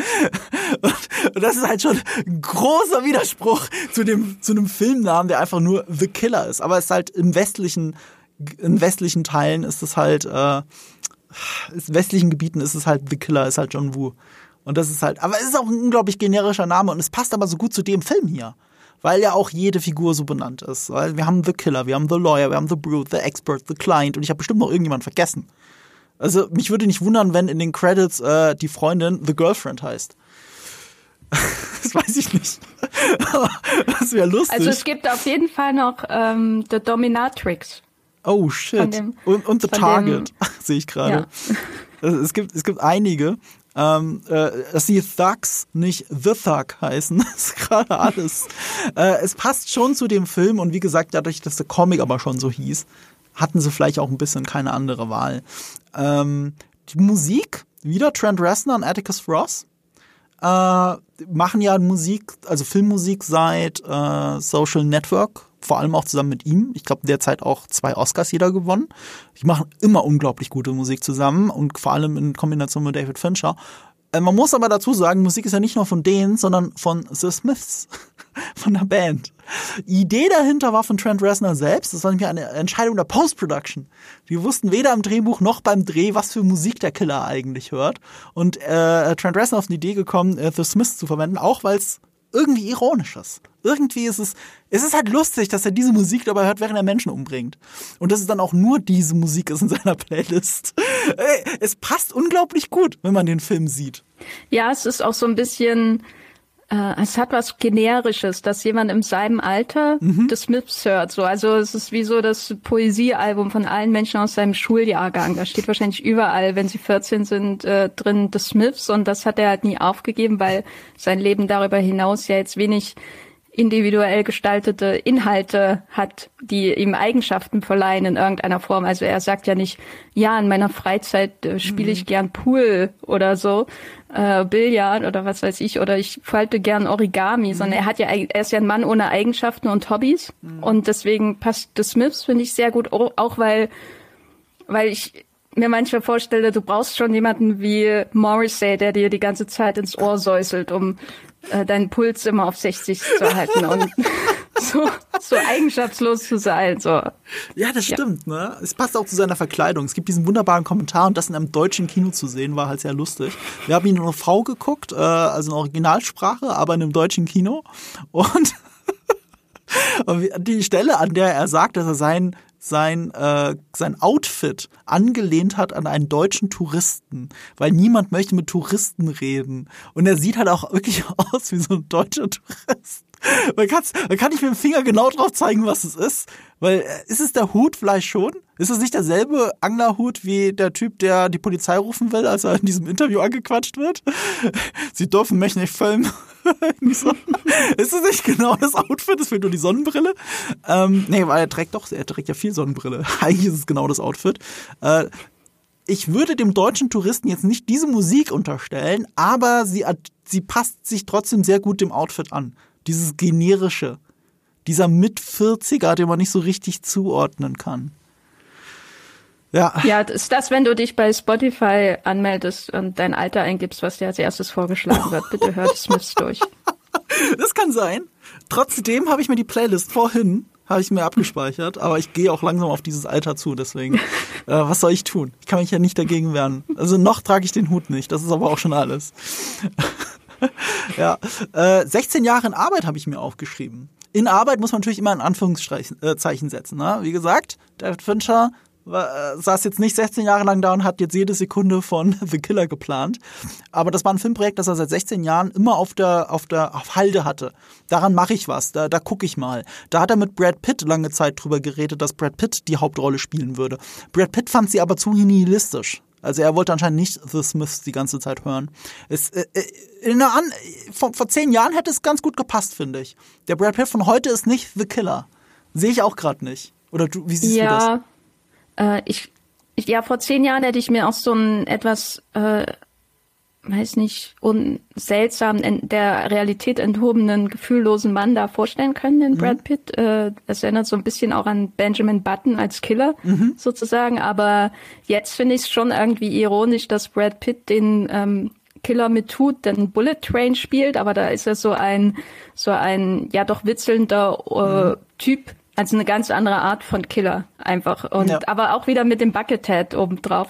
Und, und das ist halt schon ein großer Widerspruch zu dem, zu einem Filmnamen, der einfach nur The Killer ist. Aber es ist halt im westlichen, in westlichen Teilen ist es halt, äh, in westlichen Gebieten ist es halt The Killer, ist halt John Woo. Und das ist halt, aber es ist auch ein unglaublich generischer Name und es passt aber so gut zu dem Film hier. Weil ja auch jede Figur so benannt ist. Weil wir haben The Killer, wir haben The Lawyer, wir haben The Brute, The Expert, The Client und ich habe bestimmt noch irgendjemand vergessen. Also mich würde nicht wundern, wenn in den Credits äh, die Freundin The Girlfriend heißt. das weiß ich nicht. das wäre lustig. Also es gibt auf jeden Fall noch ähm, The Dominatrix. Oh shit. Dem, und, und The Target, sehe ich gerade. Ja. Es, gibt, es gibt einige. Ähm, äh, dass die Thugs nicht The Thug heißen, ist gerade alles. äh, es passt schon zu dem Film und wie gesagt, dadurch, dass der Comic aber schon so hieß, hatten sie vielleicht auch ein bisschen keine andere Wahl. Ähm, die Musik, wieder Trent Reznor und Atticus Ross, äh, machen ja Musik, also Filmmusik seit äh, Social Network vor allem auch zusammen mit ihm. Ich glaube, derzeit auch zwei Oscars jeder gewonnen. Die machen immer unglaublich gute Musik zusammen und vor allem in Kombination mit David Fincher. Äh, man muss aber dazu sagen, Musik ist ja nicht nur von denen, sondern von The Smiths, von der Band. Die Idee dahinter war von Trent Reznor selbst. Das war nämlich eine Entscheidung der Post-Production. Die wussten weder im Drehbuch noch beim Dreh, was für Musik der Killer eigentlich hört. Und äh, Trent Reznor auf die Idee gekommen, äh, The Smiths zu verwenden, auch weil es irgendwie ironisch ist irgendwie ist es, es ist halt lustig, dass er diese Musik dabei hört, während er Menschen umbringt. Und dass es dann auch nur diese Musik ist in seiner Playlist. Es passt unglaublich gut, wenn man den Film sieht. Ja, es ist auch so ein bisschen, äh, es hat was Generisches, dass jemand in seinem Alter mhm. The Smiths hört. So, also es ist wie so das Poesiealbum von allen Menschen aus seinem Schuljahrgang. Da steht wahrscheinlich überall, wenn sie 14 sind, äh, drin The Smiths. Und das hat er halt nie aufgegeben, weil sein Leben darüber hinaus ja jetzt wenig individuell gestaltete Inhalte hat, die ihm Eigenschaften verleihen in irgendeiner Form. Also er sagt ja nicht, ja, in meiner Freizeit äh, spiele ich mhm. gern Pool oder so, äh, Billard oder was weiß ich, oder ich falte gern Origami, mhm. sondern er hat ja, er ist ja ein Mann ohne Eigenschaften und Hobbys. Mhm. Und deswegen passt The Smiths, finde ich, sehr gut, auch weil, weil ich mir manchmal vorstelle, du brauchst schon jemanden wie Morrissey, der dir die ganze Zeit ins Ohr säuselt, um äh, deinen Puls immer auf 60 zu halten und so, so eigenschaftslos zu sein. So. Ja, das stimmt. Ja. Ne? Es passt auch zu seiner Verkleidung. Es gibt diesen wunderbaren Kommentar und das in einem deutschen Kino zu sehen, war halt sehr lustig. Wir haben ihn in einer Frau geguckt, äh, also in Originalsprache, aber in einem deutschen Kino. Und die Stelle, an der er sagt, dass er sein sein, äh, sein Outfit angelehnt hat an einen deutschen Touristen, weil niemand möchte mit Touristen reden. Und er sieht halt auch wirklich aus wie so ein deutscher Tourist. Man, kann's, man kann nicht mit dem Finger genau drauf zeigen, was es ist. Weil äh, ist es der Hut vielleicht schon? Ist es nicht derselbe Anglerhut wie der Typ, der die Polizei rufen will, als er in diesem Interview angequatscht wird? Sie dürfen mich nicht filmen. Ist es nicht genau das Outfit? Es fehlt nur die Sonnenbrille. Ähm, nee, weil er trägt doch, er trägt ja viel Sonnenbrille. Eigentlich ist es genau das Outfit. Äh, ich würde dem deutschen Touristen jetzt nicht diese Musik unterstellen, aber sie, sie passt sich trotzdem sehr gut dem Outfit an. Dieses generische dieser Mit-40er, den man nicht so richtig zuordnen kann. Ja. Ja, ist das, wenn du dich bei Spotify anmeldest und dein Alter eingibst, was dir als erstes vorgeschlagen wird. Bitte hört Smiths durch. Das kann sein. Trotzdem habe ich mir die Playlist vorhin habe ich mir abgespeichert, aber ich gehe auch langsam auf dieses Alter zu, deswegen, äh, was soll ich tun? Ich kann mich ja nicht dagegen wehren. Also noch trage ich den Hut nicht, das ist aber auch schon alles. ja, äh, 16 Jahre in Arbeit habe ich mir aufgeschrieben in Arbeit muss man natürlich immer ein Anführungszeichen äh, setzen. Ne? Wie gesagt, David Fincher äh, saß jetzt nicht 16 Jahre lang da und hat jetzt jede Sekunde von The Killer geplant. Aber das war ein Filmprojekt, das er seit 16 Jahren immer auf der, auf der auf Halde hatte. Daran mache ich was, da, da gucke ich mal. Da hat er mit Brad Pitt lange Zeit drüber geredet, dass Brad Pitt die Hauptrolle spielen würde. Brad Pitt fand sie aber zu nihilistisch. Also er wollte anscheinend nicht The Smiths die ganze Zeit hören. Es, äh, äh An vor, vor zehn Jahren hätte es ganz gut gepasst, finde ich. Der Brad Pitt von heute ist nicht The Killer. Sehe ich auch gerade nicht. Oder du, wie siehst ja, du das? Äh, ich, ich, ja, vor zehn Jahren hätte ich mir auch so ein etwas äh, weiß nicht, un seltsam in der Realität enthobenen, gefühllosen Mann da vorstellen können, den mhm. Brad Pitt. Äh, das erinnert so ein bisschen auch an Benjamin Button als Killer mhm. sozusagen. Aber jetzt finde ich es schon irgendwie ironisch, dass Brad Pitt den ähm, Killer mit tut, den Bullet Train spielt, aber da ist er so ein, so ein, ja doch witzelnder äh, mhm. Typ, also eine ganz andere Art von Killer einfach. Und ja. aber auch wieder mit dem Buckethead obendrauf.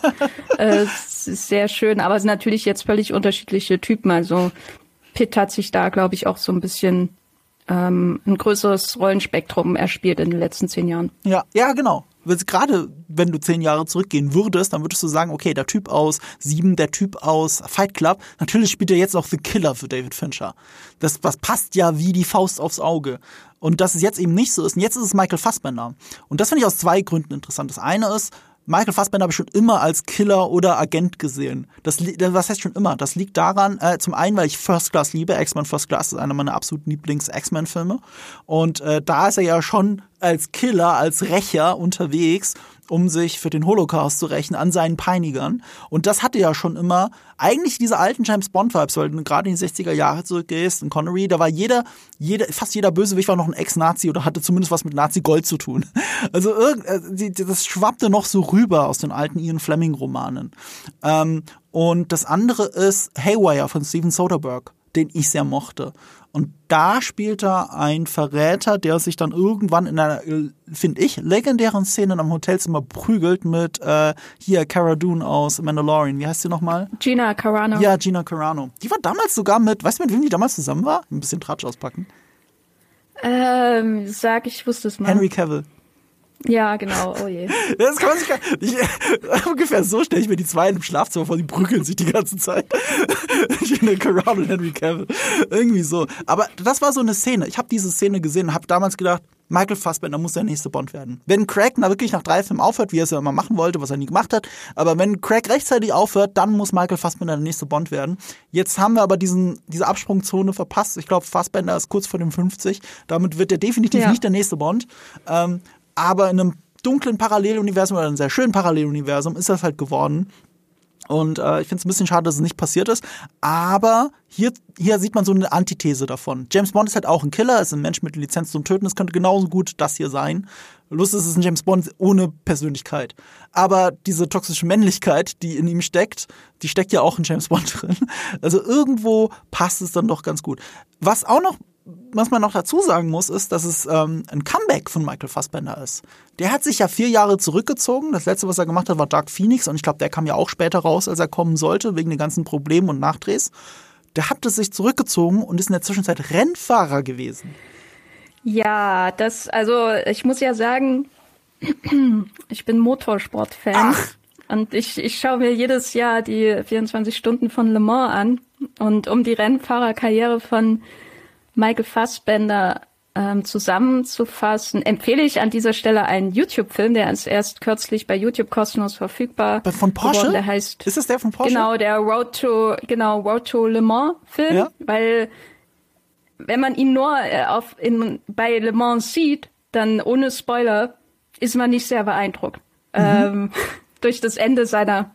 äh, sehr schön, aber es sind natürlich jetzt völlig unterschiedliche Typen. Also Pitt hat sich da, glaube ich, auch so ein bisschen ähm, ein größeres Rollenspektrum erspielt in den letzten zehn Jahren. Ja, ja, genau gerade wenn du zehn Jahre zurückgehen würdest, dann würdest du sagen, okay, der Typ aus Sieben, der Typ aus Fight Club, natürlich spielt er jetzt auch The Killer für David Fincher. Das, das passt ja wie die Faust aufs Auge. Und dass es jetzt eben nicht so ist. Und jetzt ist es Michael Fassbender. Und das finde ich aus zwei Gründen interessant. Das eine ist, Michael Fassbender habe ich schon immer als Killer oder Agent gesehen. Das, was heißt schon immer? Das liegt daran, äh, zum einen, weil ich First Class liebe. X-Men First Class ist einer meiner absoluten Lieblings-X-Men-Filme. Und äh, da ist er ja schon als Killer, als Rächer unterwegs um sich für den Holocaust zu rächen an seinen Peinigern. Und das hatte ja schon immer eigentlich diese alten James Bond-Vibes, weil du gerade in die 60er Jahre zurückgehst, in Connery, da war jeder, jeder, fast jeder Bösewicht war noch ein Ex-Nazi oder hatte zumindest was mit Nazi-Gold zu tun. Also äh, das schwappte noch so rüber aus den alten Ian Fleming-Romanen. Ähm, und das andere ist Haywire von Steven Soderbergh, den ich sehr mochte. Und da spielt er ein Verräter, der sich dann irgendwann in einer, finde ich, legendären Szene am Hotelzimmer prügelt mit äh, hier Cara Dune aus Mandalorian. Wie heißt sie nochmal? Gina Carano. Ja, Gina Carano. Die war damals sogar mit, weißt du, mit wem die damals zusammen war? Ein bisschen Tratsch auspacken. Ähm, sag, ich wusste es mal. Henry Cavill. Ja, genau, oh je. Das kann man sich gar nicht, ungefähr so stelle ich mir die zwei im Schlafzimmer vor, die prügeln sich die ganze Zeit. Gina Carano und Henry Cavill. Irgendwie so. Aber das war so eine Szene. Ich habe diese Szene gesehen und habe damals gedacht, Michael Fassbender muss der nächste Bond werden. Wenn Craig na wirklich nach drei Filmen aufhört, wie er es ja immer machen wollte, was er nie gemacht hat, aber wenn Craig rechtzeitig aufhört, dann muss Michael Fassbender der nächste Bond werden. Jetzt haben wir aber diesen, diese Absprungzone verpasst. Ich glaube, Fassbender ist kurz vor dem 50. Damit wird er definitiv ja. nicht der nächste Bond. Ähm, aber in einem dunklen Paralleluniversum oder einem sehr schönen Paralleluniversum ist das halt geworden. Und äh, ich finde es ein bisschen schade, dass es nicht passiert ist. Aber hier, hier sieht man so eine Antithese davon. James Bond ist halt auch ein Killer, ist ein Mensch mit Lizenz zum Töten. Es könnte genauso gut das hier sein. Lust ist es ein James Bond ohne Persönlichkeit. Aber diese toxische Männlichkeit, die in ihm steckt, die steckt ja auch in James Bond drin. Also irgendwo passt es dann doch ganz gut. Was auch noch was man noch dazu sagen muss, ist, dass es ähm, ein Comeback von Michael Fassbender ist. Der hat sich ja vier Jahre zurückgezogen. Das letzte, was er gemacht hat, war Dark Phoenix. Und ich glaube, der kam ja auch später raus, als er kommen sollte, wegen den ganzen Problemen und Nachdrehs. Der hat es sich zurückgezogen und ist in der Zwischenzeit Rennfahrer gewesen. Ja, das, also ich muss ja sagen, ich bin Motorsport-Fan. Und ich, ich schaue mir jedes Jahr die 24 Stunden von Le Mans an. Und um die Rennfahrerkarriere von Michael Fassbender ähm, zusammenzufassen, empfehle ich an dieser Stelle einen YouTube-Film, der ist erst kürzlich bei YouTube kostenlos verfügbar. Von Porsche? Geworden, der heißt, ist das der von Porsche? Genau, der Road to, genau, Road to Le Mans Film, ja? weil wenn man ihn nur äh, auf, in, bei Le Mans sieht, dann ohne Spoiler ist man nicht sehr beeindruckt. Mhm. Ähm, durch das Ende seiner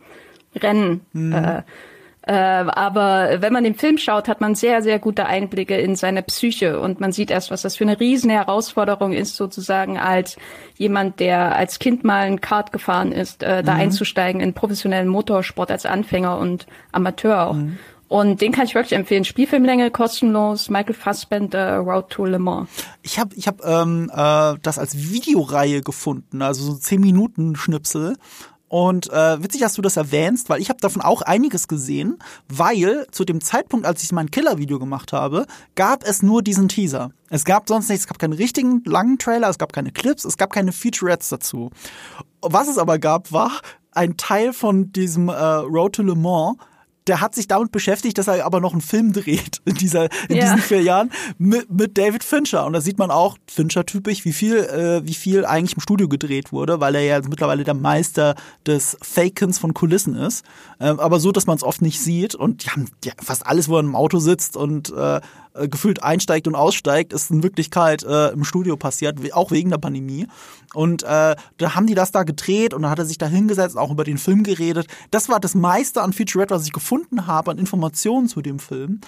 Rennen. Mhm. Äh, aber wenn man den Film schaut, hat man sehr, sehr gute Einblicke in seine Psyche und man sieht erst, was das für eine riesen Herausforderung ist, sozusagen als jemand, der als Kind mal ein Kart gefahren ist, äh, da mhm. einzusteigen in professionellen Motorsport als Anfänger und Amateur auch. Mhm. Und den kann ich wirklich empfehlen. Spielfilmlänge kostenlos, Michael Fassbender, Road to Le Mans. Ich habe ich hab, ähm, äh, das als Videoreihe gefunden, also so 10 Minuten Schnipsel. Und äh, witzig, dass du das erwähnst, weil ich habe davon auch einiges gesehen, weil zu dem Zeitpunkt, als ich mein Killer-Video gemacht habe, gab es nur diesen Teaser. Es gab sonst nichts, es gab keinen richtigen langen Trailer, es gab keine Clips, es gab keine Featurettes dazu. Was es aber gab, war ein Teil von diesem äh, Road to Le Mans, der hat sich damit beschäftigt, dass er aber noch einen Film dreht in, dieser, in ja. diesen vier Jahren mit, mit David Fincher. Und da sieht man auch, Fincher-typisch, wie viel, äh, wie viel eigentlich im Studio gedreht wurde, weil er ja mittlerweile der Meister des Fakens von Kulissen ist. Ähm, aber so, dass man es oft nicht sieht. Und die haben ja, fast alles, wo er im Auto sitzt und äh, äh, gefühlt einsteigt und aussteigt, ist in Wirklichkeit äh, im Studio passiert, auch wegen der Pandemie. Und äh, da haben die das da gedreht und dann hat er sich da hingesetzt, auch über den Film geredet. Das war das meiste an Featurette, was ich gefunden habe, an Informationen zu dem Film.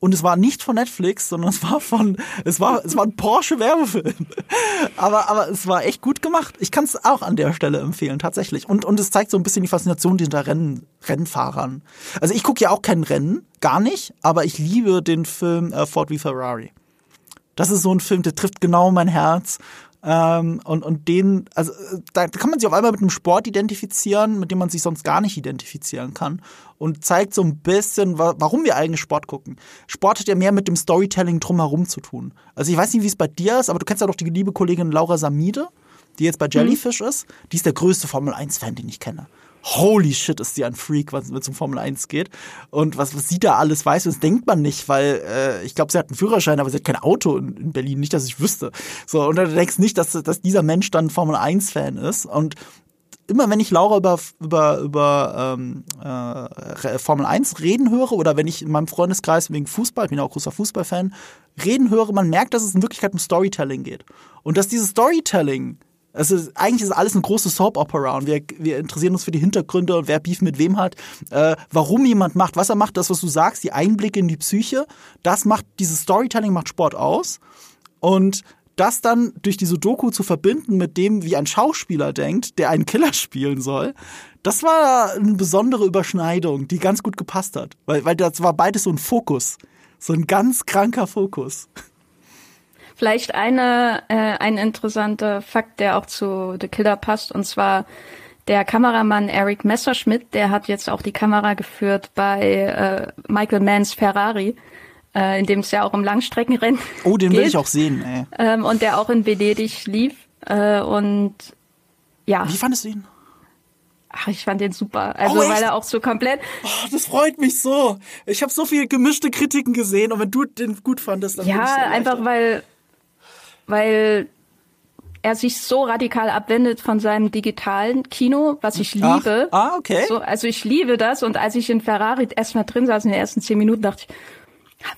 Und es war nicht von Netflix, sondern es war von, es war, es war ein Porsche Werbefilm. aber, aber es war echt gut gemacht. Ich kann es auch an der Stelle empfehlen, tatsächlich. Und, und es zeigt so ein bisschen die Faszination hinter Rennen, Rennfahrern. Also ich gucke ja auch kein Rennen, gar nicht, aber ich liebe den Film äh, Ford wie Ferrari. Das ist so ein Film, der trifft genau mein Herz. Ähm, und, und den, also da kann man sich auf einmal mit einem Sport identifizieren, mit dem man sich sonst gar nicht identifizieren kann. Und zeigt so ein bisschen, warum wir eigentlich Sport gucken. Sport hat ja mehr mit dem Storytelling drumherum zu tun. Also ich weiß nicht, wie es bei dir ist, aber du kennst ja doch die liebe Kollegin Laura Samide, die jetzt bei Jellyfish mhm. ist. Die ist der größte Formel 1-Fan, den ich kenne holy shit, ist die ein Freak, wenn es um Formel 1 geht. Und was, was sie da alles weiß, das denkt man nicht, weil äh, ich glaube, sie hat einen Führerschein, aber sie hat kein Auto in, in Berlin, nicht, dass ich wüsste. So, und du denkst nicht, dass, dass dieser Mensch dann Formel 1-Fan ist. Und immer wenn ich Laura über, über, über ähm, äh, Formel 1 reden höre oder wenn ich in meinem Freundeskreis wegen Fußball, ich bin auch großer Fußballfan, reden höre, man merkt, dass es in Wirklichkeit um Storytelling geht. Und dass dieses Storytelling ist, eigentlich ist alles ein großes Soap-Opera und wir, wir interessieren uns für die Hintergründe und wer Beef mit wem hat, äh, warum jemand macht, was er macht, das, was du sagst, die Einblicke in die Psyche, das macht, dieses Storytelling macht Sport aus. Und das dann durch diese Doku zu verbinden mit dem, wie ein Schauspieler denkt, der einen Killer spielen soll, das war eine besondere Überschneidung, die ganz gut gepasst hat. Weil, weil das war beides so ein Fokus. So ein ganz kranker Fokus. Vielleicht eine, äh, ein interessanter Fakt, der auch zu The Killer passt, und zwar der Kameramann Eric Messerschmidt, der hat jetzt auch die Kamera geführt bei äh, Michael Manns Ferrari, äh, in dem es ja auch um Langstreckenrennen Oh, den geht. will ich auch sehen, ey. Ähm, und der auch in Venedig lief. Äh, und ja. Wie fandest du ihn? Ach, ich fand den super. Also, oh, weil er auch so komplett. Oh, das freut mich so. Ich habe so viele gemischte Kritiken gesehen und wenn du den gut fandest, dann Ja, einfach weil weil er sich so radikal abwendet von seinem digitalen Kino, was ich liebe. Ach, ah, okay. So, also ich liebe das. Und als ich in Ferrari erstmal drin saß in den ersten zehn Minuten, dachte ich,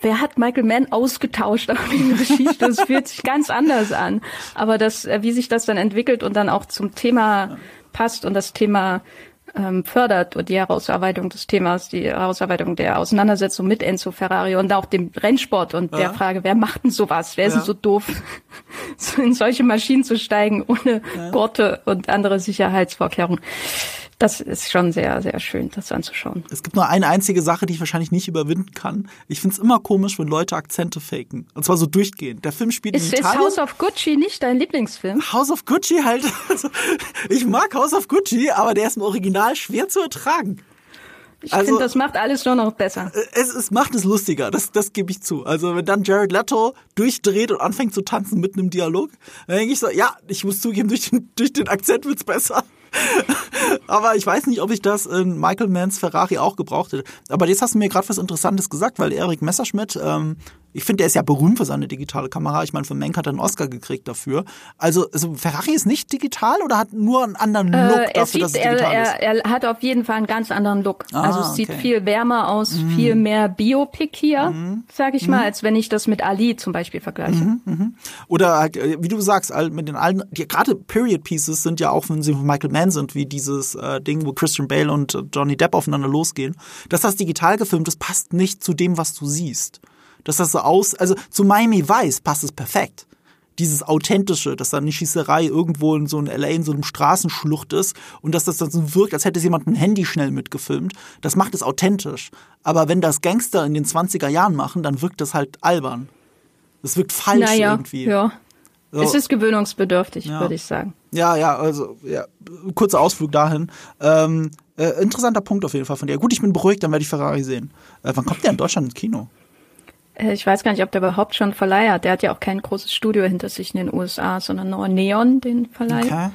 wer hat Michael Mann ausgetauscht auf die Geschichte? Das fühlt sich ganz anders an. Aber das, äh, wie sich das dann entwickelt und dann auch zum Thema passt und das Thema ähm, fördert und die Herausarbeitung des Themas, die Herausarbeitung der Auseinandersetzung mit Enzo Ferrari und auch dem Rennsport und ja. der Frage, wer macht denn sowas? Wer ist denn so doof, in solche Maschinen zu steigen ohne ja. Gurte und andere Sicherheitsvorkehrungen? Das ist schon sehr, sehr schön, das anzuschauen. Es gibt nur eine einzige Sache, die ich wahrscheinlich nicht überwinden kann. Ich finde es immer komisch, wenn Leute Akzente faken. Und zwar so durchgehend. Der Film spielt ist, in Italien. Ist House of Gucci nicht dein Lieblingsfilm? House of Gucci halt. Also, ich mag House of Gucci, aber der ist im Original schwer zu ertragen. Ich also, finde, das macht alles nur noch besser. Es, es macht es lustiger, das, das gebe ich zu. Also wenn dann Jared Leto durchdreht und anfängt zu tanzen mitten im Dialog, dann denke ich so, ja, ich muss zugeben, durch den, durch den Akzent wird's besser. Aber ich weiß nicht, ob ich das in Michael Manns Ferrari auch gebraucht hätte. Aber jetzt hast du mir gerade was Interessantes gesagt, weil Erik Messerschmidt, ähm, Ich finde, der ist ja berühmt für seine digitale Kamera. Ich meine, für Mank hat er einen Oscar gekriegt dafür. Also, also Ferrari ist nicht digital oder hat nur einen anderen Look äh, dafür, sieht, dass es digital er, ist? er, er hat auf jeden Fall einen ganz anderen Look. Ah, also es sieht okay. Mhm. viel wärmer aus, viel mehr Biopic hier, sag ich mal, als wenn ich das mit Ali zum Beispiel vergleiche. Mhm. Oder halt, äh, wie du sagst, mit den allen, die, gerade Period Pieces sind ja auch, wenn sie von Michael Mann sind, wie dieses äh, Ding, wo Christian Bale und äh, Johnny Depp aufeinander losgehen. Dass das digital gefilmt ist, passt nicht zu dem, was du siehst. Dass das so aus, also zu Miami Vice passt es perfekt. Dieses Authentische, dass da eine Schießerei irgendwo in so einem LA in so einem Straßenschlucht ist und dass das dann so wirkt, als hätte es jemand ein Handy schnell mitgefilmt. Das macht es authentisch. Aber wenn das Gangster in den 20er Jahren machen, dann wirkt das halt albern. Das wirkt falsch Naja, irgendwie. ja. So. Es ist gewöhnungsbedürftig, Ja. würde ich sagen. Ja, ja, also ja, kurzer Ausflug dahin. Ähm, äh, interessanter Punkt auf jeden Fall von dir. Gut, ich bin beruhigt, dann werde ich Ferrari sehen. Äh, wann kommt der in Deutschland ins Kino? Äh, Ich weiß gar nicht, ob der überhaupt schon Verleih hat. Der hat ja auch kein großes Studio hinter sich in den USA, sondern nur Neon, den Verleih. Okay.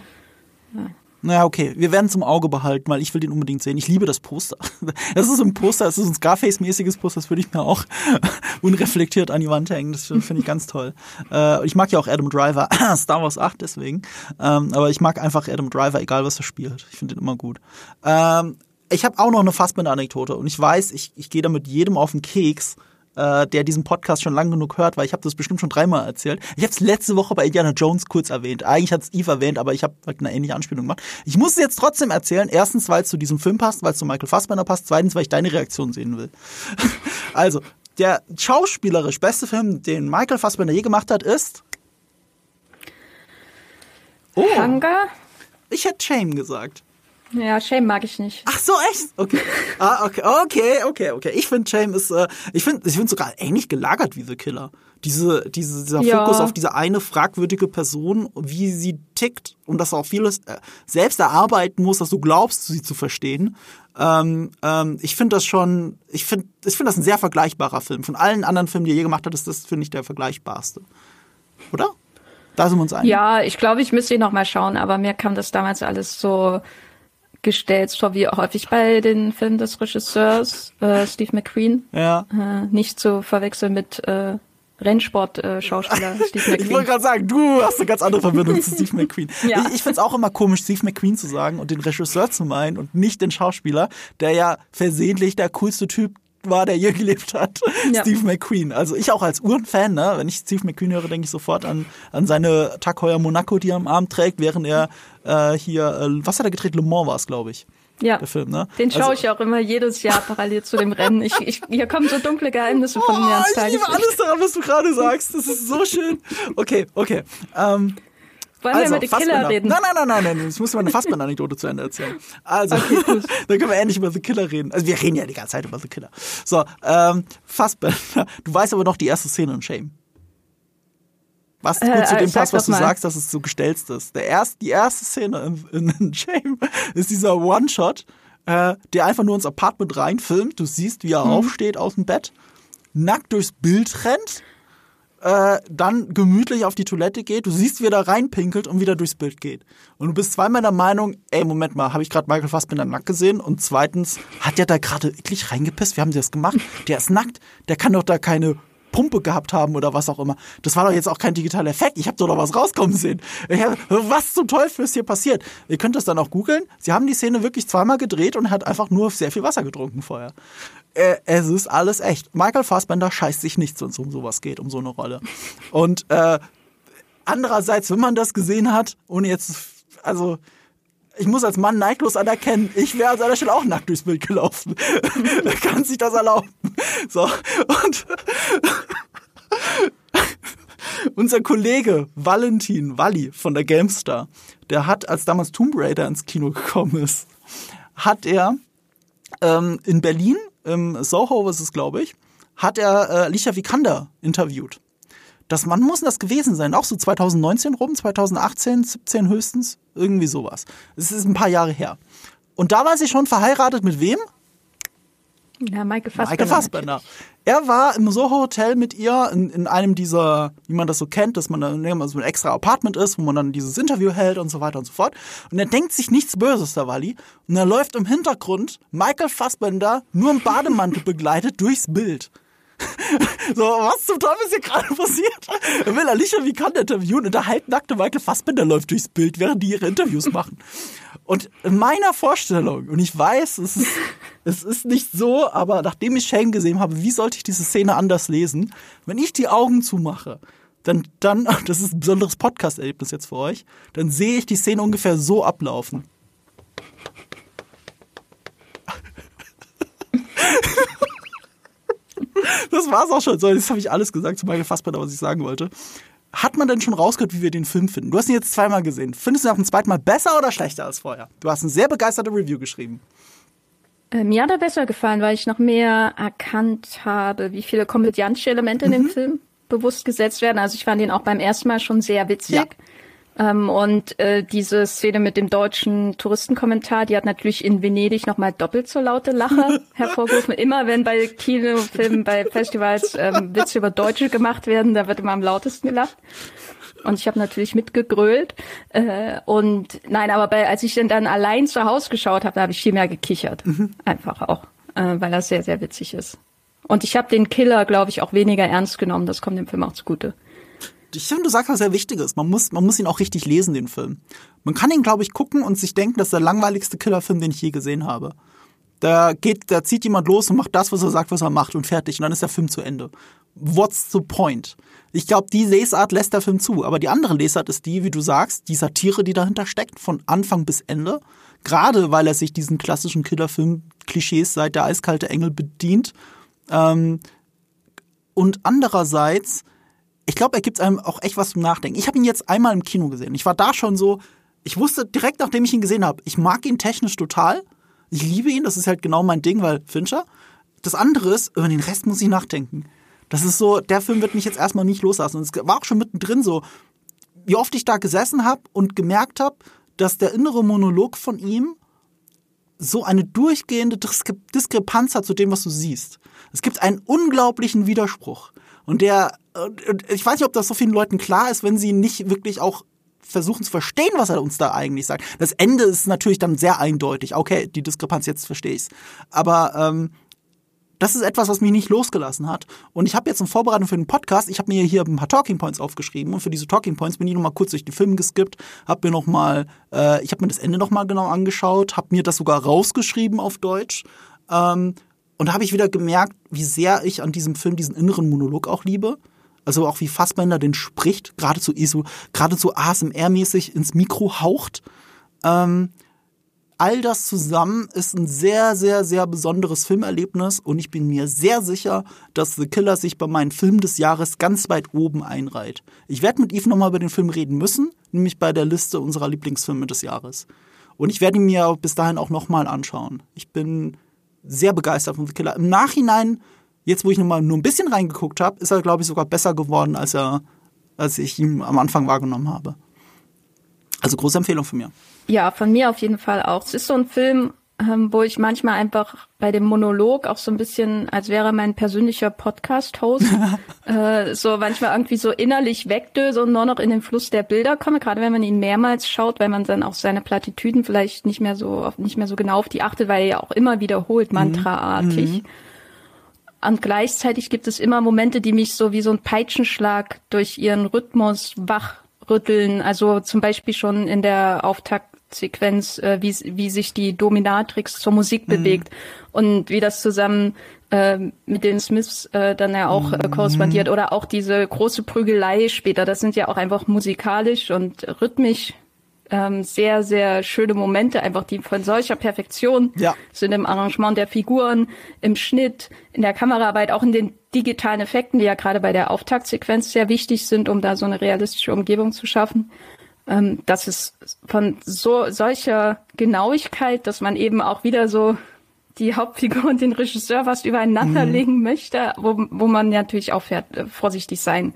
Naja, okay. Wir werden es im Auge behalten, weil ich will den unbedingt sehen. Ich liebe das Poster. Das ist ein Poster, das ist ein Scarface-mäßiges Poster, das würde ich mir auch unreflektiert an die Wand hängen. Das finde ich ganz toll. Äh, ich mag ja auch Adam Driver, Star Wars 8 deswegen. Ähm, aber ich mag einfach Adam Driver, egal was er spielt. Ich finde den immer gut. Ähm, ich habe auch noch eine Fassbinder-Anekdote und ich weiß, ich, ich gehe da mit jedem auf den Keks, äh, der diesen Podcast schon lang genug hört, weil ich habe das bestimmt schon dreimal erzählt. Ich habe es letzte Woche bei Indiana Jones kurz erwähnt. Eigentlich hat es Eve erwähnt, aber ich habe halt eine ähnliche Anspielung gemacht. Ich muss es jetzt trotzdem erzählen. Erstens, weil es zu diesem Film passt, weil es zu Michael Fassbender passt. Zweitens, weil ich deine Reaktion sehen will. also, der schauspielerisch beste Film, den Michael Fassbender je gemacht hat, ist... Oh, Hunger? ich hätte Shame gesagt. Ja, Shame mag ich nicht. Ach so, echt? Okay. Ah, okay, okay, okay, okay. Ich finde Shame ist, äh, ich finde, ich finde sogar ähnlich gelagert wie The Killer. Diese, diese, dieser Ja. Fokus auf diese eine fragwürdige Person, wie sie tickt und dass auch vieles äh, selbst erarbeiten muss, dass du glaubst, sie zu verstehen. Ähm, ähm, ich finde das schon, ich finde, ich finde das ein sehr vergleichbarer Film. Von allen anderen Filmen, die er je gemacht hat, ist das, finde ich, der vergleichbarste. Oder? Da sind wir uns einig. Ja, ich glaube, ich müsste ihn noch mal schauen, aber mir kam das damals alles so gestellt vor, wie häufig bei den Filmen des Regisseurs äh, Steve McQueen. Ja. Äh, nicht zu verwechseln mit äh, Rennsport-Schauspieler Steve Ich wollte McQueen. gerade sagen, du hast eine ganz andere Verbindung zu Steve McQueen. Ja. Ich, ich finde es auch immer komisch, Steve McQueen zu sagen und den Regisseur zu meinen und nicht den Schauspieler, der ja versehentlich der coolste Typ war, der je gelebt hat. Ja. Steve McQueen. Also ich auch als Uhrenfan, ne? wenn ich Steve McQueen höre, denke ich sofort an, an seine Tag Heuer Monaco, die er am Arm trägt, während er äh, hier, äh, was hat er gedreht? Le Mans war es, glaube ich. Ja, Der Film, ne? den schaue Also- ich auch immer jedes Jahr parallel zu dem Rennen. Ich, ich, hier kommen so dunkle Geheimnisse von mir ans Oh, ich liebe Tageslicht. alles daran, was du gerade sagst. Das ist so schön. Okay, okay. Ähm, Wollen wir über die Killer reden? Nein, nein, nein, nein, nein. Ich muss mal eine Fassbender-Anekdote zu Ende erzählen. Also, dann können wir endlich über The Killer reden. Also, wir reden ja die ganze Zeit über The Killer. So, ähm, Fassbender. Du weißt aber noch die erste Szene in Shame. Was gut Äh, zu dem äh, passt, was du mal. sagst, dass es so gestelzt ist. Der erst, die erste Szene in, in Shame ist dieser One-Shot, äh, der einfach nur ins Apartment reinfilmt. Du siehst, wie er Mhm. aufsteht aus dem Bett, nackt durchs Bild rennt, äh, dann gemütlich auf die Toilette geht, du siehst, wie er da reinpinkelt und wieder durchs Bild geht. Und du bist zweimal der Meinung, ey, Moment mal, habe ich gerade Michael Fassbender nackt gesehen? Und zweitens, hat der da gerade wirklich reingepisst? Wie haben die das gemacht? Der ist nackt, der kann doch da keine Pumpe gehabt haben oder was auch immer. Das war doch jetzt auch kein digitaler Effekt. Ich habe doch noch was rauskommen sehen. Hab, was zum Teufel ist hier passiert? Ihr könnt das dann auch googeln. Sie haben die Szene wirklich zweimal gedreht und hat einfach nur sehr viel Wasser getrunken vorher. Äh, es ist alles echt. Michael Fassbender scheißt sich nichts, wenn es um sowas geht, um so eine Rolle. Und äh, andererseits, wenn man das gesehen hat, ohne jetzt, also ich muss als Mann neidlos anerkennen, ich wäre an seiner Stelle auch nackt durchs Bild gelaufen. Kann sich das erlauben. So, und unser Kollege Valentin Walli von der GameStar, der hat, als damals Tomb Raider ins Kino gekommen ist, hat er ähm, in Berlin, im Soho ist es, glaube ich, hat er äh, Alicia Vikander interviewt. Das, wann muss das gewesen sein? Auch so 2019 rum, 2018, 17 höchstens? Irgendwie sowas. Es ist ein paar Jahre her. Und da war sie schon verheiratet mit wem? Ja, Michael Fassbender. Michael Fassbender. Er war im Soho Hotel mit ihr in, in einem dieser, wie man das so kennt, dass man da ne, so ein extra Apartment ist, wo man dann dieses Interview hält und so weiter und so fort. Und er denkt sich nichts Böses, der Walli. Und er läuft im Hintergrund Michael Fassbender nur im Bademantel begleitet durchs Bild. so, was zum Teufel ist hier gerade passiert? Er will Alicia Vikander interviewen und der halbnackte Michael Fassbender läuft durchs Bild, während die ihre Interviews machen. Und in meiner Vorstellung, und ich weiß, es ist, es ist nicht so, aber nachdem ich Shame gesehen habe, wie sollte ich diese Szene anders lesen? Wenn ich die Augen zumache, dann, dann, das ist ein besonderes Podcast-Erlebnis jetzt für euch, dann sehe ich die Szene ungefähr so ablaufen. Das war's auch schon. So, jetzt habe ich alles gesagt zu Michael Fassbender, was ich sagen wollte. Hat man denn schon rausgehört, wie wir den Film finden? Du hast ihn jetzt zweimal gesehen. Findest du ihn auch ein zweites Mal besser oder schlechter als vorher? Du hast eine sehr begeisterte Review geschrieben. Äh, mir hat er besser gefallen, weil ich noch mehr erkannt habe, wie viele komödiantische Elemente in dem mhm. Film bewusst gesetzt werden. Also ich fand ihn auch beim ersten Mal schon sehr witzig. Ja. Ähm, und äh, diese Szene mit dem deutschen Touristenkommentar, die hat natürlich in Venedig nochmal doppelt so laute Lacher hervorgerufen. Immer wenn bei Kinofilmen, bei Festivals ähm, Witze über Deutsche gemacht werden, da wird immer am lautesten gelacht. Und ich habe natürlich mitgegrölt. Äh, und nein, aber bei, als ich dann allein zu Hause geschaut habe, da habe ich viel mehr gekichert. Mhm. Einfach auch, äh, weil das sehr, sehr witzig ist. Und ich habe den Killer, glaube ich, auch weniger ernst genommen. Das kommt dem Film auch zugute ich finde, du sagst was sehr Wichtiges. Man muss, man muss ihn auch richtig lesen, den Film. Man kann ihn, glaube ich, gucken und sich denken, das ist der langweiligste Killerfilm, den ich je gesehen habe. Da geht, da zieht jemand los und macht das, was er sagt, was er macht und fertig. Und dann ist der Film zu Ende. What's the point? Ich glaube, die Lesart lässt der Film zu. Aber die andere Lesart ist die, wie du sagst, die Satire, die dahinter steckt, von Anfang bis Ende. Gerade weil er sich diesen klassischen Killerfilm-Klischees seit der eiskalte Engel bedient. Ähm, und andererseits ich glaube, er gibt einem auch echt was zum Nachdenken. Ich habe ihn jetzt einmal im Kino gesehen. Ich war da schon so, ich wusste direkt, nachdem ich ihn gesehen habe, ich mag ihn technisch total. Ich liebe ihn, das ist halt genau mein Ding, weil Fincher. Das andere ist, über den Rest muss ich nachdenken. Das ist so, der Film wird mich jetzt erstmal nicht loslassen. Und es war auch schon mittendrin so, wie oft ich da gesessen habe und gemerkt habe, dass der innere Monolog von ihm so eine durchgehende Diskrepanz hat zu dem, was du siehst. Es gibt einen unglaublichen Widerspruch. Und der, ich weiß nicht, ob das so vielen Leuten klar ist, wenn sie nicht wirklich auch versuchen zu verstehen, was er uns da eigentlich sagt. Das Ende ist natürlich dann sehr eindeutig. Okay, die Diskrepanz, jetzt verstehe ich's. Aber ähm, das ist etwas, was mich nicht losgelassen hat. Und ich habe jetzt in Vorbereitung für den Podcast, ich habe mir hier ein paar Talking Points aufgeschrieben und für diese Talking Points bin ich nochmal kurz durch den Film geskippt, habe mir nochmal, äh, ich habe mir das Ende nochmal genau angeschaut, habe mir das sogar rausgeschrieben auf Deutsch ähm, und da habe ich wieder gemerkt, wie sehr ich an diesem Film diesen inneren Monolog auch liebe. Also auch wie Fassbender den spricht, geradezu so, geradezu ASMR-mäßig ins Mikro haucht. Ähm, all das zusammen ist ein sehr, sehr, sehr besonderes Filmerlebnis und ich bin mir sehr sicher, dass The Killer sich bei meinen Filmen des Jahres ganz weit oben einreiht. Ich werde mit Yves nochmal über den Film reden müssen, nämlich bei der Liste unserer Lieblingsfilme des Jahres. Und ich werde ihn mir bis dahin auch nochmal anschauen. Ich bin sehr begeistert von The Killer. Im Nachhinein, jetzt wo ich nochmal nur ein bisschen reingeguckt habe, ist er, glaube ich, sogar besser geworden, als er, als ich ihn am Anfang wahrgenommen habe. Also große Empfehlung von mir. Ja, von mir auf jeden Fall auch. Es ist so ein Film, ähm, wo ich manchmal einfach bei dem Monolog auch so ein bisschen, als wäre mein persönlicher Podcast-Host, äh, so manchmal irgendwie so innerlich wegdöse und nur noch in den Fluss der Bilder komme, gerade wenn man ihn mehrmals schaut, weil man dann auch seine Plattitüden vielleicht nicht mehr so, nicht mehr so genau auf die achtet, weil er ja auch immer wiederholt, mhm. mantraartig. Mhm. Und gleichzeitig gibt es immer Momente, die mich so wie so ein Peitschenschlag durch ihren Rhythmus wachrütteln. Also zum Beispiel schon in der Auftakt Sequenz, äh, wie, wie sich die Dominatrix zur Musik mhm. bewegt und wie das zusammen äh, mit den Smiths äh, dann ja auch äh, korrespondiert oder auch diese große Prügelei später. Das sind ja auch einfach musikalisch und rhythmisch ähm, sehr, sehr schöne Momente, einfach die von solcher Perfektion ja. sind im Arrangement der Figuren, im Schnitt, in der Kameraarbeit, auch in den digitalen Effekten, die ja gerade bei der Auftaktsequenz sehr wichtig sind, um da so eine realistische Umgebung zu schaffen ähm, das ist von so solcher Genauigkeit, dass man eben auch wieder so die Hauptfigur und den Regisseur fast übereinander mhm. legen möchte, wo, wo man natürlich auch äh, vorsichtig sein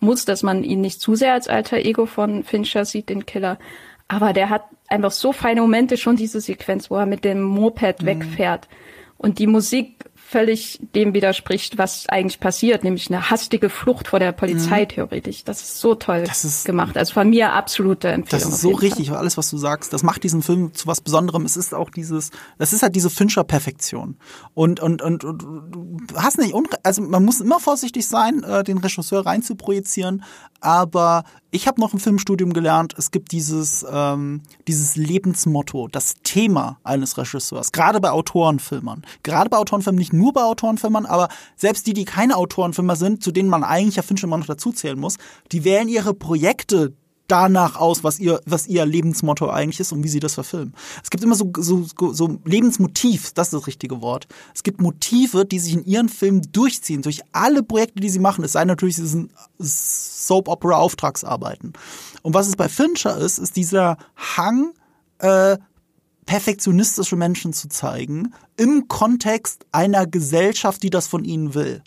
muss, dass man ihn nicht zu sehr als alter Ego von Fincher sieht, den Killer. Aber der hat einfach so feine Momente, schon diese Sequenz, wo er mit dem Moped mhm. wegfährt. Und die Musik völlig dem widerspricht, was eigentlich passiert, nämlich eine hastige Flucht vor der Polizei mhm. theoretisch. Das ist so toll ist, gemacht. Also von mir absolute Empfehlung. Das ist so richtig, Fall. alles, was du sagst. Das macht diesen Film zu was Besonderem. Es ist auch dieses, das ist halt diese Fincher-Perfektion. Und, und, und, und du hast nicht, also man muss immer vorsichtig sein, äh, den Regisseur rein zu projizieren, aber ich habe noch im Filmstudium gelernt, es gibt dieses, ähm, dieses Lebensmotto, das Thema eines Regisseurs, gerade bei Autorenfilmern. Gerade bei Autorenfilmen, nicht nur bei Autorenfilmern, aber selbst die, die keine Autorenfilmer sind, zu denen man eigentlich ja Fincher immer noch dazuzählen muss, die wählen ihre Projekte danach aus, was ihr, was ihr Lebensmotto eigentlich ist und wie sie das verfilmen. Es gibt immer so, so, so Lebensmotiv, das ist das richtige Wort. Es gibt Motive, die sich in ihren Filmen durchziehen, durch alle Projekte, die sie machen. Es sei natürlich diesen Soap-Opera-Auftragsarbeiten. Und was es bei Fincher ist, ist dieser Hang, äh, perfektionistische Menschen zu zeigen, im Kontext einer Gesellschaft, die das von ihnen will.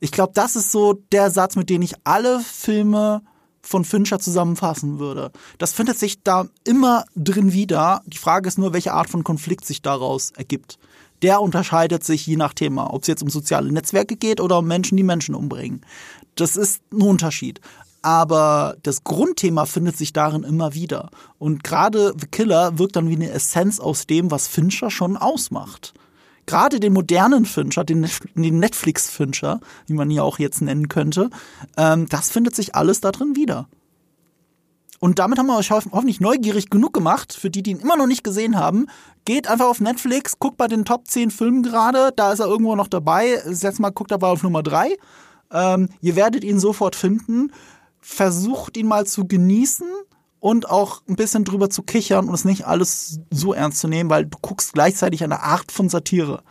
Ich glaube, das ist so der Satz, mit dem ich alle Filme von Fincher zusammenfassen würde. Das findet sich da immer drin wieder. Die Frage ist nur, welche Art von Konflikt sich daraus ergibt. Der unterscheidet sich je nach Thema, ob es jetzt um soziale Netzwerke geht oder um Menschen, die Menschen umbringen. Das ist ein Unterschied. Aber das Grundthema findet sich darin immer wieder. Und gerade The Killer wirkt dann wie eine Essenz aus dem, was Fincher schon ausmacht gerade den modernen Fincher, den, Netflix-Fincher, wie man ihn auch jetzt nennen könnte, ähm, das findet sich alles da drin wieder. Und damit haben wir euch hoffentlich neugierig genug gemacht, für die, die ihn immer noch nicht gesehen haben. Geht einfach auf Netflix, guckt bei den Top 10 Filmen gerade, da ist er irgendwo noch dabei. Jetzt mal guckt dabei auf Nummer 3. Ähm, ihr werdet ihn sofort finden. Versucht ihn mal zu genießen und auch ein bisschen drüber zu kichern und es nicht alles so ernst zu nehmen, weil du guckst gleichzeitig eine Art von Satire.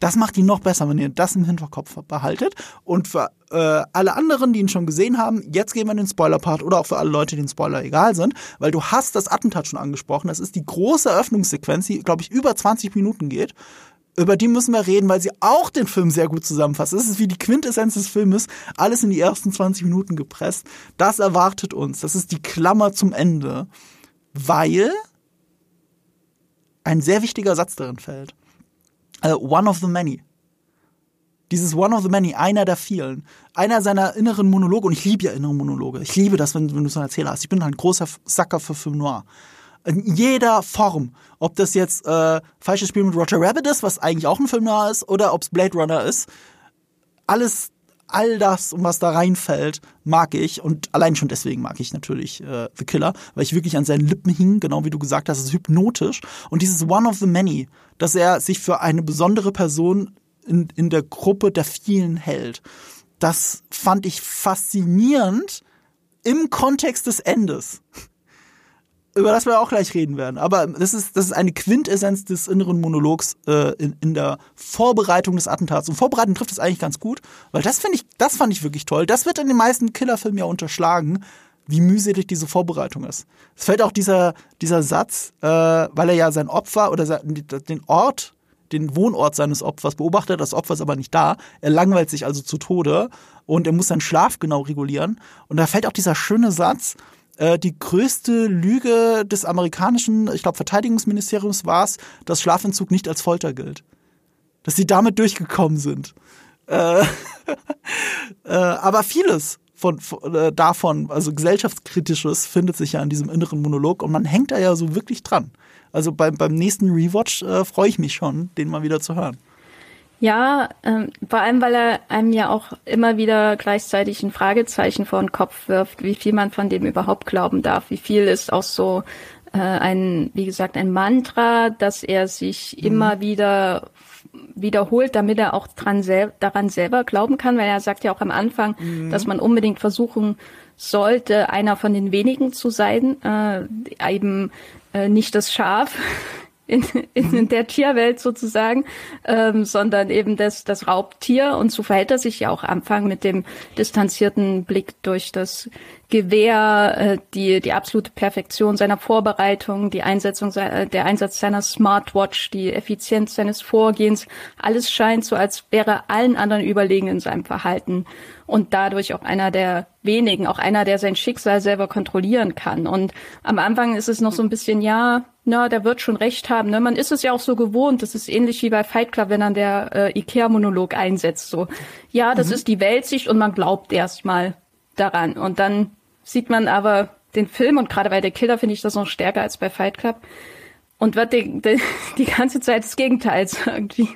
Das macht ihn noch besser, wenn ihr das im Hinterkopf behaltet. Und für äh, alle anderen, die ihn schon gesehen haben, jetzt gehen wir in den Spoiler-Part oder auch für alle Leute, denen Spoiler egal sind, weil du hast das Attentat schon angesprochen. Das ist die große Eröffnungssequenz, die, glaube ich, über 20 Minuten geht über die müssen wir reden, weil sie auch den Film sehr gut zusammenfasst. Das ist wie die Quintessenz des Filmes, alles in die ersten 20 Minuten gepresst. Das erwartet uns. Das ist die Klammer zum Ende, weil ein sehr wichtiger Satz darin fällt. Uh, one of the many. Dieses One of the Many, einer der vielen. Einer seiner inneren Monologe, und ich liebe ja innere Monologe. Ich liebe das, wenn, wenn du so einen Erzähler hast. Ich bin ein großer Sacker für Film Noir in jeder Form. Ob das jetzt äh, Falsches Spiel mit Roger Rabbit ist, was eigentlich auch ein Film nahe ist, oder ob es Blade Runner ist. Alles, all das, was da reinfällt, mag ich. Und allein schon deswegen mag ich natürlich äh, The Killer, weil ich wirklich an seinen Lippen hing, genau wie du gesagt hast, ist hypnotisch. Und dieses One of the Many, dass er sich für eine besondere Person in, in der Gruppe der vielen hält, das fand ich faszinierend im Kontext des Endes über das wir auch gleich reden werden. Aber das ist, das ist eine Quintessenz des inneren Monologs äh, in, in der Vorbereitung des Attentats. Und Vorbereitung trifft es eigentlich ganz gut, weil das finde ich, das fand ich wirklich toll. Das wird in den meisten Killerfilmen ja unterschlagen, wie mühselig diese Vorbereitung ist. Es fällt auch dieser, dieser Satz, äh, weil er ja sein Opfer oder den Ort, den Wohnort seines Opfers beobachtet, das Opfer ist aber nicht da. Er langweilt sich also zu Tode und er muss seinen Schlaf genau regulieren. Und da fällt auch dieser schöne Satz, äh, die größte Lüge des amerikanischen, ich glaube, Verteidigungsministeriums war es, dass Schlafentzug nicht als Folter gilt. Dass sie damit durchgekommen sind. Äh, äh, aber vieles von, von äh, davon, also gesellschaftskritisches, findet sich ja in diesem inneren Monolog und man hängt da ja so wirklich dran. Also beim, beim nächsten Rewatch äh, freue ich mich schon, den mal wieder zu hören. Ja, ähm, vor allem, weil er einem ja auch immer wieder gleichzeitig ein Fragezeichen vor den Kopf wirft, wie viel man von dem überhaupt glauben darf, wie viel ist auch so äh, ein, wie gesagt, ein Mantra, dass er sich mhm. immer wieder wiederholt, damit er auch dran sel daran selber glauben kann, weil er sagt ja auch am Anfang, mhm. dass man unbedingt versuchen sollte, einer von den wenigen zu sein, äh, eben äh, nicht das Schaf, in, in der Tierwelt sozusagen, ähm, sondern eben das, das Raubtier. Und so verhält er sich ja auch am Anfang mit dem distanzierten Blick durch das Gewehr, äh, die, die absolute Perfektion seiner Vorbereitung, die Einsetzung, äh, der Einsatz seiner Smartwatch, die Effizienz seines Vorgehens. Alles scheint so, als wäre allen anderen überlegen in seinem Verhalten und dadurch auch einer der wenigen, auch einer, der sein Schicksal selber kontrollieren kann. Und am Anfang ist es noch so ein bisschen, ja, na, der wird schon recht haben. Ne? Man ist es ja auch so gewohnt. Das ist ähnlich wie bei Fight Club, wenn dann der äh, Ikea-Monolog einsetzt. So, ja, das mhm. ist die Weltsicht und man glaubt erstmal daran. Und dann sieht man aber den Film und gerade bei der Killer finde ich das noch stärker als bei Fight Club und wird die, die, die ganze Zeit des Gegenteils irgendwie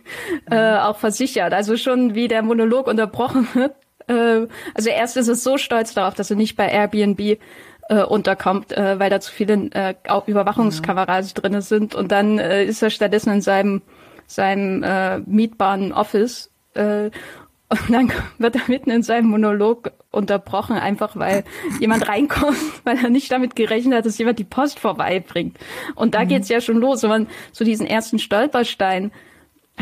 äh, auch versichert. Also schon wie der Monolog unterbrochen wird. Äh, also erst ist es so stolz darauf, dass er nicht bei Airbnb äh, unterkommt, äh, weil da zu viele äh, auch Überwachungskameras ja. drinne sind. Und dann äh, ist er stattdessen in seinem seinem äh, mietbaren Office äh, und dann wird er mitten in seinem Monolog unterbrochen, einfach weil jemand reinkommt, weil er nicht damit gerechnet hat, dass jemand die Post vorbeibringt. Und da mhm. geht's ja schon los, wenn man so diesen ersten Stolperstein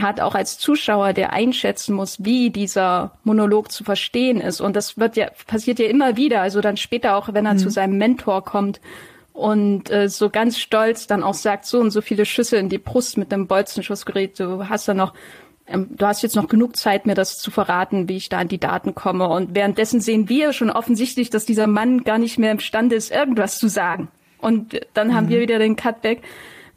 hat, auch als Zuschauer, der einschätzen muss, wie dieser Monolog zu verstehen ist. Und das wird ja, passiert ja immer wieder. Also dann später auch, wenn er mhm. zu seinem Mentor kommt und äh, so ganz stolz dann auch sagt, so und so viele Schüsse in die Brust mit einem Bolzenschussgerät, du hast da noch ähm, du hast jetzt noch genug Zeit, mir das zu verraten, wie ich da an die Daten komme. Und währenddessen sehen wir schon offensichtlich, dass dieser Mann gar nicht mehr imstande ist, irgendwas zu sagen. Und dann haben mhm. wir wieder den Cutback,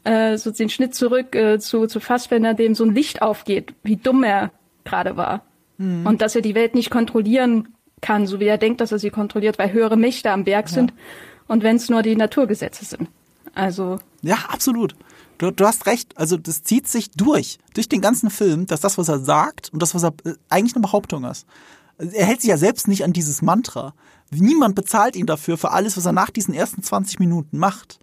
äh, so den Schnitt zurück äh, zu, zu Fassbender, dem so ein Licht aufgeht, wie dumm er gerade war. Mhm. Und dass er die Welt nicht kontrollieren kann, so wie er denkt, dass er sie kontrolliert, weil höhere Mächte am Berg ja. sind. Und wenn es nur die Naturgesetze sind. Also. Ja, absolut. Du, du hast recht, also das zieht sich durch, durch den ganzen Film, dass das, was er sagt und das, was er äh, eigentlich eine Behauptung ist. Er hält sich ja selbst nicht an dieses Mantra. Niemand bezahlt ihn dafür, für alles, was er nach diesen ersten 20 Minuten macht.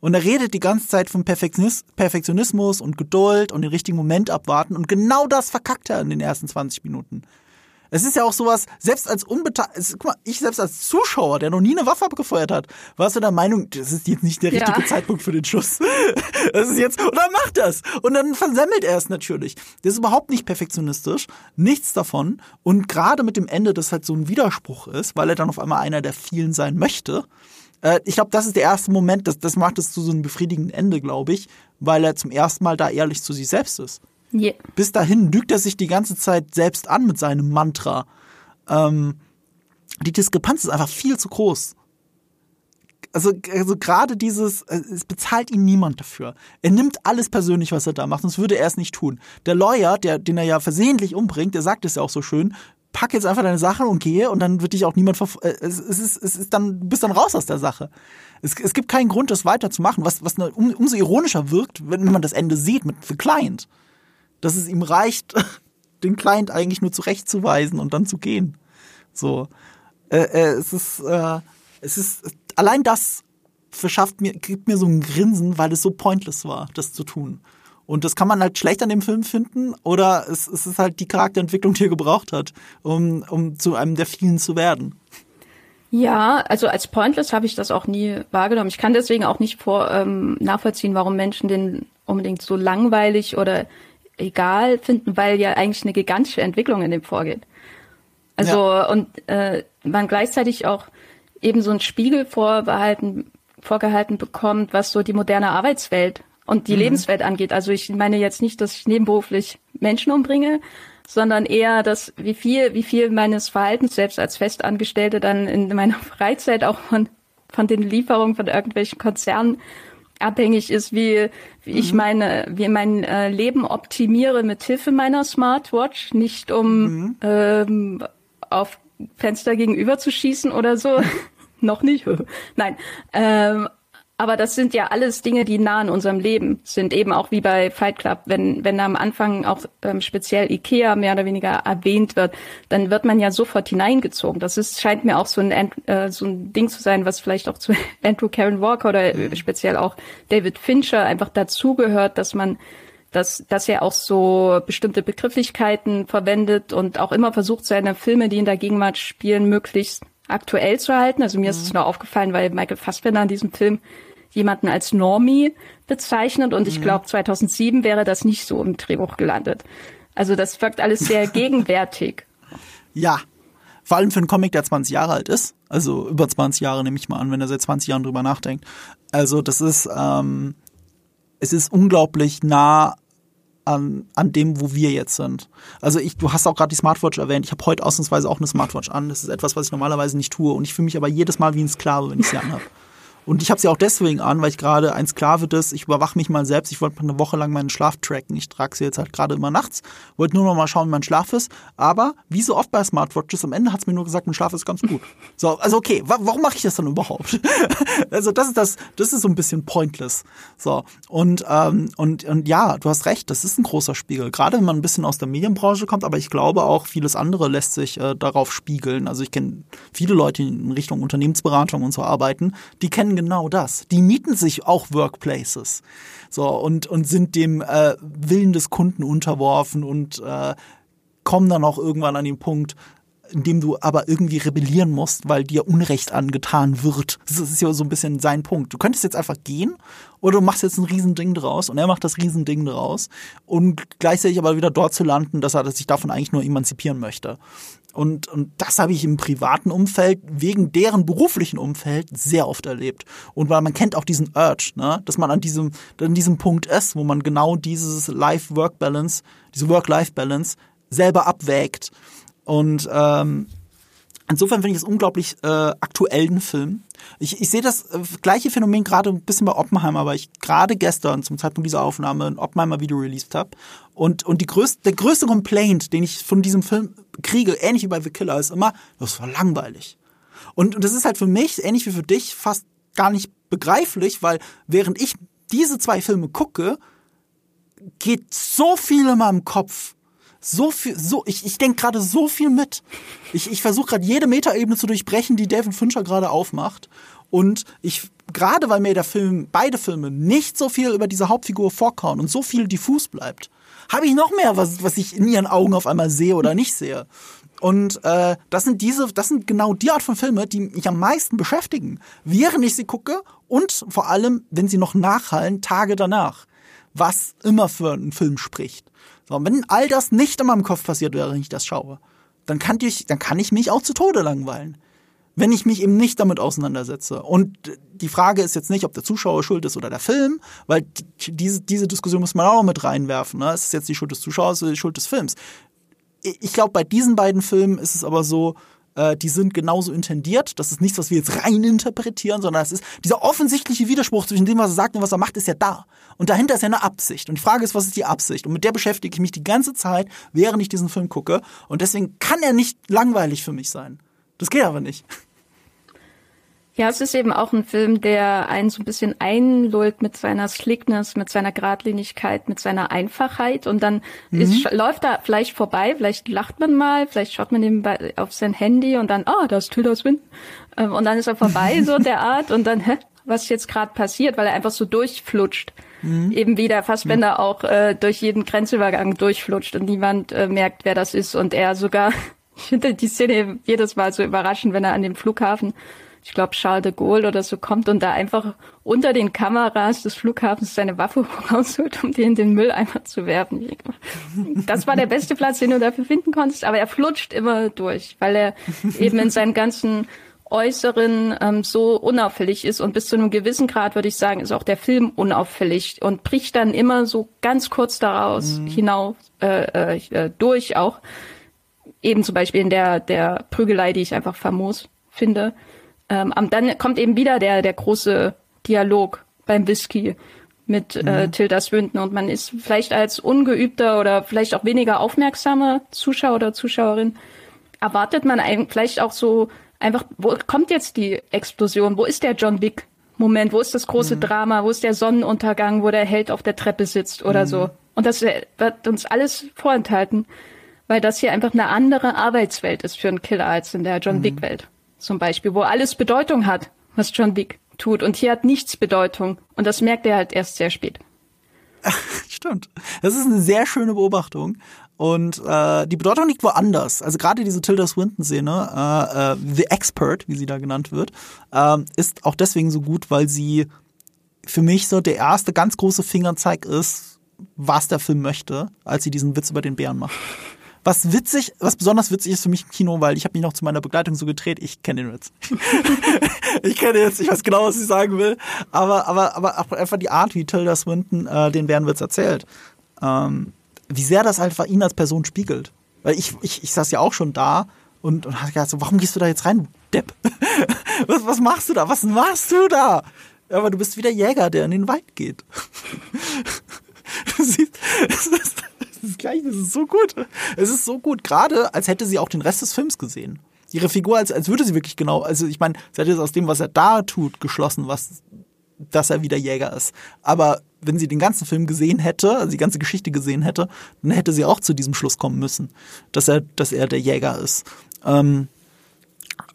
Und er redet die ganze Zeit vom Perfektionismus und Geduld und den richtigen Moment abwarten. Und genau das verkackt er in den ersten 20 Minuten. Es ist ja auch sowas, selbst als unbeteiligt, guck mal, ich selbst als Zuschauer, der noch nie eine Waffe abgefeuert hat, warst du der Meinung, das ist jetzt nicht der richtige ja. Zeitpunkt für den Schuss. Das ist jetzt, und dann macht das. Und dann versemmelt er es natürlich. Das ist überhaupt nicht perfektionistisch, nichts davon. Und gerade mit dem Ende, das halt so ein Widerspruch ist, weil er dann auf einmal einer der vielen sein möchte. Äh, ich glaube, das ist der erste Moment, das, das macht es zu so einem befriedigenden Ende, glaube ich, weil er zum ersten Mal da ehrlich zu sich selbst ist. Yeah. Bis dahin lügt er sich die ganze Zeit selbst an mit seinem Mantra. Ähm, die Diskrepanz ist einfach viel zu groß. Also, also gerade dieses, äh, es bezahlt ihn niemand dafür. Er nimmt alles persönlich, was er da macht, sonst würde er es nicht tun. Der Lawyer, der, den er ja versehentlich umbringt, der sagt es ja auch so schön, pack jetzt einfach deine Sachen und gehe und dann wird dich auch niemand verf äh, es, ist, es ist dann, du bist dann raus aus der Sache. Es, es gibt keinen Grund, das weiterzumachen, was, was eine, um, umso ironischer wirkt, wenn man das Ende sieht mit The Client dass es ihm reicht, den Client eigentlich nur zurechtzuweisen und dann zu gehen. So, äh, äh, es ist, äh, es ist allein das verschafft mir, gibt mir so ein Grinsen, weil es so pointless war, das zu tun. Und das kann man halt schlecht an dem Film finden, oder es, es ist halt die Charakterentwicklung, die er gebraucht hat, um, um zu einem der vielen zu werden. Ja, also als pointless habe ich das auch nie wahrgenommen. Ich kann deswegen auch nicht vor, ähm, nachvollziehen, warum Menschen den unbedingt so langweilig oder egal finden, weil ja eigentlich eine gigantische Entwicklung in dem vorgeht. Also ja. und äh, man gleichzeitig auch eben so einen Spiegel vorbehalten, vorgehalten bekommt, was so die moderne Arbeitswelt und die mhm. Lebenswelt angeht. Also ich meine jetzt nicht, dass ich nebenberuflich Menschen umbringe, sondern eher, dass wie viel, wie viel meines Verhaltens selbst als Festangestellte dann in meiner Freizeit auch von, von den Lieferungen von irgendwelchen Konzernen abhängig ist, wie, wie mhm. ich meine, wie mein äh, Leben optimiere mit Hilfe meiner Smartwatch, nicht um mhm. ähm, auf Fenster gegenüber zu schießen oder so. Noch nicht. Nein. Ähm, aber das sind ja alles Dinge, die nah in unserem Leben sind, eben auch wie bei Fight Club. Wenn, wenn am Anfang auch ähm, speziell Ikea mehr oder weniger erwähnt wird, dann wird man ja sofort hineingezogen. Das ist, scheint mir auch so ein, äh, so ein Ding zu sein, was vielleicht auch zu Andrew Karen Walker oder mhm. speziell auch David Fincher einfach dazugehört, dass man dass, dass er auch so bestimmte Begrifflichkeiten verwendet und auch immer versucht, seine Filme, die in der Gegenwart spielen, möglichst aktuell zu halten. Also mir mhm. ist es nur aufgefallen, weil Michael Fassbender in diesem Film jemanden als Normie bezeichnet und ich mhm. glaube 2007 wäre das nicht so im Drehbuch gelandet. Also das wirkt alles sehr gegenwärtig. Ja, vor allem für einen Comic, der 20 Jahre alt ist. Also über 20 Jahre nehme ich mal an, wenn er seit 20 Jahren drüber nachdenkt. Also das ist, ähm, es ist unglaublich nah an, an dem, wo wir jetzt sind. Also ich, du hast auch gerade die Smartwatch erwähnt. Ich habe heute ausnahmsweise auch eine Smartwatch an. Das ist etwas, was ich normalerweise nicht tue. Und ich fühle mich aber jedes Mal wie ein Sklave, wenn ich sie anhabe. Und ich habe sie auch deswegen an, weil ich gerade ein Sklave des, ich überwache mich mal selbst, ich wollte eine Woche lang meinen Schlaf tracken. Ich trage sie jetzt halt gerade immer nachts, wollte nur noch mal schauen, wie mein Schlaf ist. Aber wie so oft bei Smartwatches, am Ende hat es mir nur gesagt, mein Schlaf ist ganz gut. So, also okay, wa warum mache ich das dann überhaupt? also das ist das, das ist so ein bisschen pointless. So, und, ähm, und, und ja, du hast recht, das ist ein großer Spiegel. Gerade wenn man ein bisschen aus der Medienbranche kommt, aber ich glaube auch, vieles andere lässt sich äh, darauf spiegeln. Also ich kenne viele Leute, die in Richtung Unternehmensberatung und so arbeiten, die kennen genau das. Die mieten sich auch Workplaces. So, und, und sind dem äh, Willen des Kunden unterworfen und äh, kommen dann auch irgendwann an den Punkt, in dem du aber irgendwie rebellieren musst, weil dir Unrecht angetan wird. Das ist ja so ein bisschen sein Punkt. Du könntest jetzt einfach gehen oder du machst jetzt ein Riesending draus und er macht das Riesending draus und gleichzeitig aber wieder dort zu landen, dass er sich davon eigentlich nur emanzipieren möchte. Und, und das habe ich im privaten Umfeld, wegen deren beruflichen Umfeld, sehr oft erlebt. Und weil man kennt auch diesen Urge, ne? dass man an diesem, an diesem Punkt ist, wo man genau dieses Life-Work-Balance, diese Work-Life-Balance selber abwägt. Und ähm, insofern finde ich es unglaublich äh, aktuellen Film. Ich, ich sehe das äh, gleiche Phänomen gerade ein bisschen bei Oppenheimer, weil ich gerade gestern zum Zeitpunkt dieser Aufnahme ein Oppenheimer-Video released habe. Und, und die größte, der größte Complaint, den ich von diesem Film kriege, ähnlich wie bei The Killer, ist immer, das war langweilig. Und, und das ist halt für mich, ähnlich wie für dich, fast gar nicht begreiflich, weil während ich diese zwei Filme gucke, geht so viel in meinem Kopf so viel, so, ich, ich denke gerade so viel mit. Ich, ich versuche gerade jede Metaebene zu durchbrechen, die David Fincher gerade aufmacht. Und ich, gerade weil mir der Film, beide Filme nicht so viel über diese Hauptfigur vorkauen und so viel diffus bleibt, habe ich noch mehr, was, was ich in ihren Augen auf einmal sehe oder nicht sehe. Und äh, das sind diese, das sind genau die Art von Filme, die mich am meisten beschäftigen, während ich sie gucke und vor allem, wenn sie noch nachhallen, Tage danach. Was immer für einen Film spricht. So, wenn all das nicht in meinem Kopf passiert, während ich das schaue, dann kann ich, dann kann ich mich auch zu Tode langweilen. Wenn ich mich eben nicht damit auseinandersetze. Und die Frage ist jetzt nicht, ob der Zuschauer schuld ist oder der Film, weil diese, diese Diskussion muss man auch mit reinwerfen. Ne? Es ist jetzt die Schuld des Zuschauers oder die Schuld des Films. Ich glaube, bei diesen beiden Filmen ist es aber so, äh, die sind genauso intendiert. Das ist nichts, was wir jetzt rein interpretieren, sondern es ist dieser offensichtliche Widerspruch zwischen dem, was er sagt und was er macht, ist ja da. Und dahinter ist ja eine Absicht. Und die Frage ist, was ist die Absicht? Und mit der beschäftige ich mich die ganze Zeit, während ich diesen Film gucke. Und deswegen kann er nicht langweilig für mich sein. Das geht aber nicht. Ja, es ist eben auch ein Film, der einen so ein bisschen einlullt mit seiner Slickness, mit seiner Gradlinigkeit, mit seiner Einfachheit und dann mhm. ist, läuft er vielleicht vorbei, vielleicht lacht man mal, vielleicht schaut man nebenbei auf sein Handy und dann, ah, oh, da ist Tilda Swinton ähm, und dann ist er vorbei, so der Art und dann, hä, was jetzt gerade passiert, weil er einfach so durchflutscht. Mhm. Eben wie der Fassbender mhm. auch äh, durch jeden Grenzübergang durchflutscht und niemand äh, merkt, wer das ist und er sogar, ich finde die Szene jedes Mal so überraschend, wenn er an dem Flughafen ich glaube, Charles de Gaulle oder so kommt und da einfach unter den Kameras des Flughafens seine Waffe rausholt, um die in den Mülleimer zu werfen. Das war der beste Platz, den du dafür finden konntest, aber er flutscht immer durch, weil er eben in seinen ganzen Äußeren ähm, so unauffällig ist und bis zu einem gewissen Grad würde ich sagen, ist auch der Film unauffällig und bricht dann immer so ganz kurz daraus mhm. hinauf äh, äh, durch auch eben zum Beispiel in der der Prügelei, die ich einfach famos finde. Ähm, dann kommt eben wieder der, der große Dialog beim Whisky mit äh, mhm. äh, Tilda Swinton und man ist vielleicht als ungeübter oder vielleicht auch weniger aufmerksamer Zuschauer oder Zuschauerin erwartet man eigentlich vielleicht auch so einfach, wo kommt jetzt die Explosion? Wo ist der John Wick Moment? Wo ist das große mhm. Drama? Wo ist der Sonnenuntergang, wo der Held auf der Treppe sitzt oder mhm. so? Und das wird uns alles vorenthalten, weil das hier einfach eine andere Arbeitswelt ist für einen Killer als in der John mhm. Wick Welt zum Beispiel, wo alles Bedeutung hat, was John Wick tut. Und hier hat nichts Bedeutung. Und das merkt er halt erst sehr spät. Stimmt. Das ist eine sehr schöne Beobachtung. Und äh, die Bedeutung liegt woanders. Also gerade diese Tilda Swinton-Szene, äh, äh, The Expert, wie sie da genannt wird, äh, ist auch deswegen so gut, weil sie für mich so der erste ganz große Fingerzeig ist, was der Film möchte, als sie diesen Witz über den Bären macht. Was witzig, was besonders witzig ist für mich im Kino, weil ich habe mich noch zu meiner Begleitung so gedreht, ich kenne den Witz. ich kenne jetzt, ich weiß genau, was ich sagen will, aber aber aber einfach die Art, wie Tilda Swinton äh, den Bärenwitz erzählt, ähm, wie sehr das einfach ihn als Person spiegelt. Weil ich ich ich saß ja auch schon da und und hatte gedacht, so, warum gehst du da jetzt rein? Depp. Was, was machst du da? Was machst du da? Aber du bist wie der Jäger, der in den Wald geht. Du siehst, es ist, es ist gleich, es ist so gut. Es ist so gut, gerade als hätte sie auch den Rest des Films gesehen. Ihre Figur, als, als würde sie wirklich genau, also ich meine, sie hat jetzt aus dem, was er da tut, geschlossen, was, dass er wieder Jäger ist. Aber wenn sie den ganzen Film gesehen hätte, also die ganze Geschichte gesehen hätte, dann hätte sie auch zu diesem Schluss kommen müssen, dass er, dass er der Jäger ist. Ähm,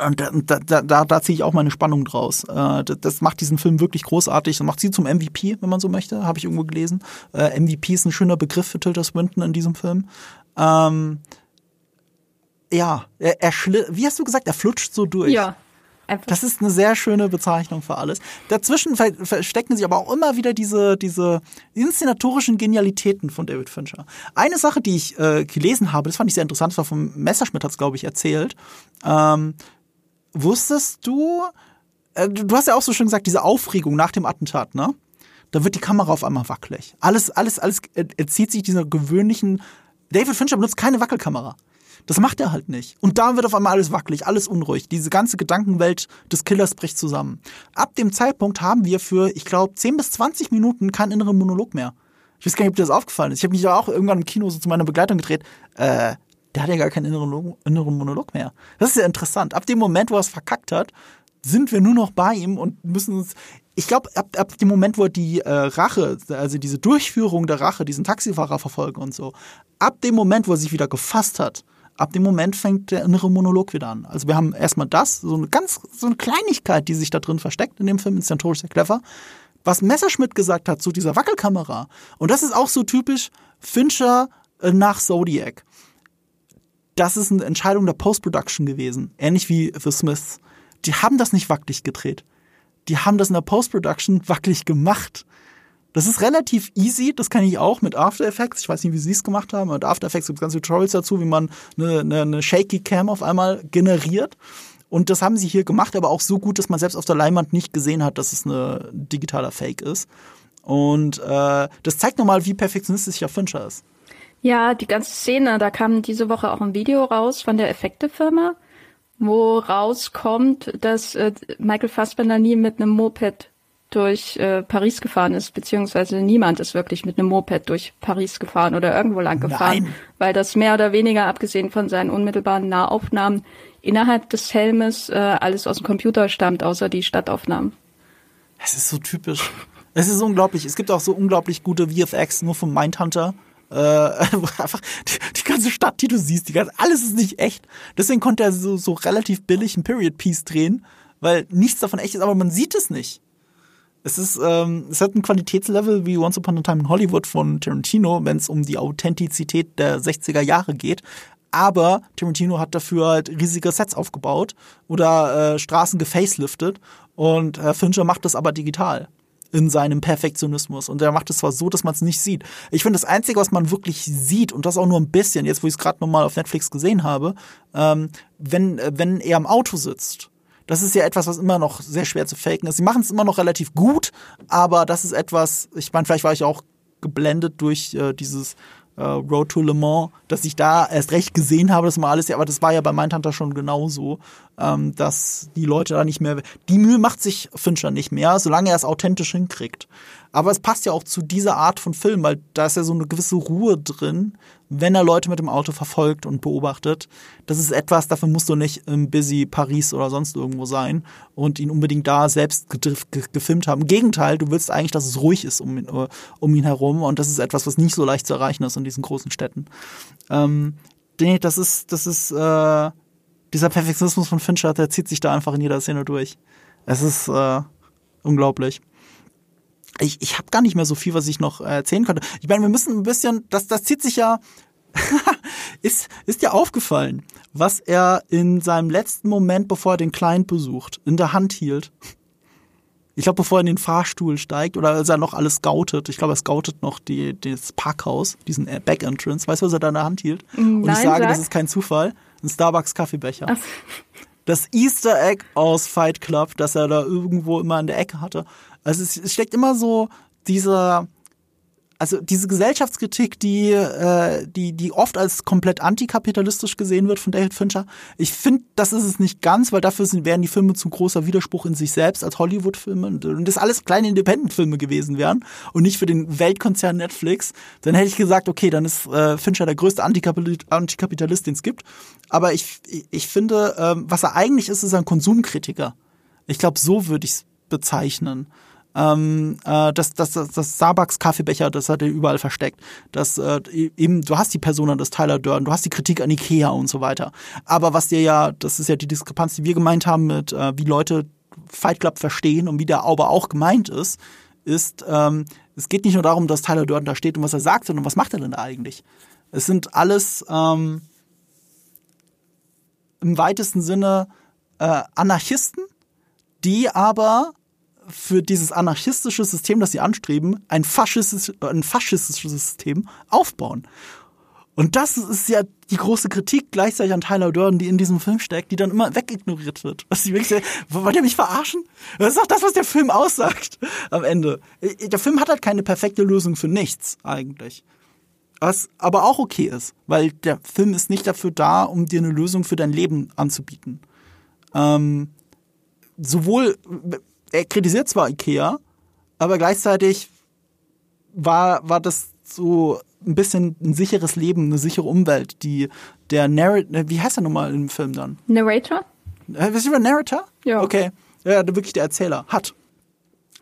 und da, da, da, da ziehe ich auch meine Spannung draus. Äh, das macht diesen Film wirklich großartig. Das macht sie zum MVP, wenn man so möchte, habe ich irgendwo gelesen. Äh, MVP ist ein schöner Begriff für Tilda Swinton in diesem Film. Ähm, ja, er, er wie hast du gesagt, er flutscht so durch. Ja. Einfach. Das ist eine sehr schöne Bezeichnung für alles. Dazwischen verstecken sich aber auch immer wieder diese, diese inszenatorischen Genialitäten von David Fincher. Eine Sache, die ich äh, gelesen habe, das fand ich sehr interessant, das war vom Messerschmidt, hat es, glaube ich, erzählt. Ähm, wusstest du, äh, du hast ja auch so schön gesagt, diese Aufregung nach dem Attentat, ne? Da wird die Kamera auf einmal wackelig. Alles, alles, alles erzieht sich dieser gewöhnlichen. David Fincher benutzt keine Wackelkamera. Das macht er halt nicht. Und da wird auf einmal alles wackelig, alles unruhig. Diese ganze Gedankenwelt des Killers bricht zusammen. Ab dem Zeitpunkt haben wir für, ich glaube, 10 bis 20 Minuten keinen inneren Monolog mehr. Ich weiß gar nicht, ob dir das aufgefallen ist. Ich habe mich ja auch irgendwann im Kino so zu meiner Begleitung gedreht. Äh, der hat ja gar keinen inneren, inneren Monolog mehr. Das ist ja interessant. Ab dem Moment, wo er es verkackt hat, sind wir nur noch bei ihm und müssen uns. Ich glaube, ab, ab dem Moment, wo er die äh, Rache, also diese Durchführung der Rache, diesen Taxifahrer verfolgen und so, ab dem Moment, wo er sich wieder gefasst hat, ab dem Moment fängt der innere Monolog wieder an. Also wir haben erstmal das, so eine ganz, so eine Kleinigkeit, die sich da drin versteckt in dem Film, inszentorisch sehr clever. Was Messerschmidt gesagt hat zu dieser Wackelkamera. Und das ist auch so typisch Fincher äh, nach Zodiac. Das ist eine Entscheidung der Post-Production gewesen. Ähnlich wie The Smiths. Die haben das nicht wackelig gedreht. Die haben das in der Post-Production wackelig gemacht. Das ist relativ easy, das kann ich auch mit After Effects. Ich weiß nicht, wie sie es gemacht haben. Mit After Effects gibt es ganze Tutorials dazu, wie man eine, eine, eine Shaky Cam auf einmal generiert. Und das haben sie hier gemacht, aber auch so gut, dass man selbst auf der Leinwand nicht gesehen hat, dass es eine digitaler Fake ist. Und äh, das zeigt nochmal, wie perfektionistisch Fincher ist. Ja, die ganze Szene, da kam diese Woche auch ein Video raus von der Effektefirma, wo rauskommt, dass äh, Michael Fassbender nie mit einem Moped durch äh, Paris gefahren ist, beziehungsweise niemand ist wirklich mit einem Moped durch Paris gefahren oder irgendwo lang gefahren, Nein. weil das mehr oder weniger, abgesehen von seinen unmittelbaren Nahaufnahmen, innerhalb des Helmes äh, alles aus dem Computer stammt, außer die Stadtaufnahmen. Es ist so typisch. Es ist unglaublich. Es gibt auch so unglaublich gute VFX, nur vom Mindhunter. Äh, einfach die, die, ganze Stadt, die du siehst, die ganze, alles ist nicht echt. Deswegen konnte er so, so relativ billig ein Period Piece drehen, weil nichts davon echt ist, aber man sieht es nicht. Es ist, ähm, es hat ein Qualitätslevel wie Once Upon a Time in Hollywood von Tarantino, wenn es um die Authentizität der 60er Jahre geht. Aber Tarantino hat dafür halt riesige Sets aufgebaut oder äh, Straßen gefaceliftet und äh, Fincher macht das aber digital in seinem Perfektionismus. Und er macht es zwar so, dass man es nicht sieht. Ich finde, das Einzige, was man wirklich sieht, und das auch nur ein bisschen, jetzt wo ich es gerade nochmal auf Netflix gesehen habe, ähm, wenn, äh, wenn er im Auto sitzt das ist ja etwas, was immer noch sehr schwer zu faken ist. Sie machen es immer noch relativ gut, aber das ist etwas, ich meine, vielleicht war ich auch geblendet durch äh, dieses äh, Road to Le Mans, dass ich da erst recht gesehen habe, dass mal alles, aber das war ja bei Mindhunter schon genauso, ähm, dass die Leute da nicht mehr, die Mühe macht sich Fincher nicht mehr, solange er es authentisch hinkriegt. Aber es passt ja auch zu dieser Art von Film, weil da ist ja so eine gewisse Ruhe drin, wenn er Leute mit dem Auto verfolgt und beobachtet. Das ist etwas, dafür musst du nicht im Busy Paris oder sonst irgendwo sein und ihn unbedingt da selbst gefilmt haben. Im Gegenteil, du willst eigentlich, dass es ruhig ist um ihn, äh, um ihn herum und das ist etwas, was nicht so leicht zu erreichen ist in diesen großen Städten. Ähm, nee, das ist, das ist, äh, dieser Perfektionismus von Fincher, der zieht sich da einfach in jeder Szene durch. Es ist äh, unglaublich ich, ich habe gar nicht mehr so viel, was ich noch erzählen könnte. Ich meine, wir müssen ein bisschen, das, das zieht sich ja, ist, ist dir aufgefallen, was er in seinem letzten Moment, bevor er den Client besucht, in der Hand hielt? Ich glaube, bevor er in den Fahrstuhl steigt oder als er noch alles scoutet. Ich glaube, er scoutet noch die, das Parkhaus, diesen Back Entrance. Weißt du, was er da in der Hand hielt? Nein, Und ich sage, sag. das ist kein Zufall. Ein Starbucks Kaffeebecher. Das Easter Egg aus Fight Club, das er da irgendwo immer in der Ecke hatte. Also es, es steckt immer so dieser also diese Gesellschaftskritik, die, äh, die, die oft als komplett antikapitalistisch gesehen wird von David Fincher, ich finde, das ist es nicht ganz, weil dafür sind, wären die Filme zu großer Widerspruch in sich selbst als Hollywood-Filme und das alles kleine Independent-Filme gewesen wären und nicht für den Weltkonzern Netflix, dann hätte ich gesagt, okay, dann ist äh, Fincher der größte Antikapitalist, Antikapitalist den es gibt. Aber ich, ich finde, ähm, was er eigentlich ist, ist ein Konsumkritiker. Ich glaube, so würde ich es bezeichnen ähm, äh, das, das, das, das Starbucks Kaffeebecher, das hat er überall versteckt. Das äh, eben, du hast die Persona des Tyler Durden, du hast die Kritik an Ikea und so weiter. Aber was dir ja, das ist ja die Diskrepanz, die wir gemeint haben mit, äh, wie Leute Fight Club verstehen und wie der aber auch gemeint ist, ist, ähm, es geht nicht nur darum, dass Tyler Durden da steht und was er sagt, sondern was macht er denn da eigentlich? Es sind alles ähm, im weitesten Sinne äh, Anarchisten, die aber für dieses anarchistische System, das sie anstreben, ein, faschistisch, ein faschistisches System aufbauen. Und das ist ja die große Kritik gleichzeitig an Tyler Durden, die in diesem Film steckt, die dann immer wegignoriert wird. Was ich wirklich sage, wollt ihr mich verarschen? Das ist doch das, was der Film aussagt am Ende. Der Film hat halt keine perfekte Lösung für nichts eigentlich. Was aber auch okay ist, weil der Film ist nicht dafür da, um dir eine Lösung für dein Leben anzubieten. Ähm, sowohl er kritisiert zwar Ikea, aber gleichzeitig war, war das so ein bisschen ein sicheres Leben, eine sichere Umwelt, die der Narrator, wie heißt er nochmal im Film dann? Narrator? Äh, was ist der Narrator? Ja. Okay. Ja, wirklich der Erzähler. Hat.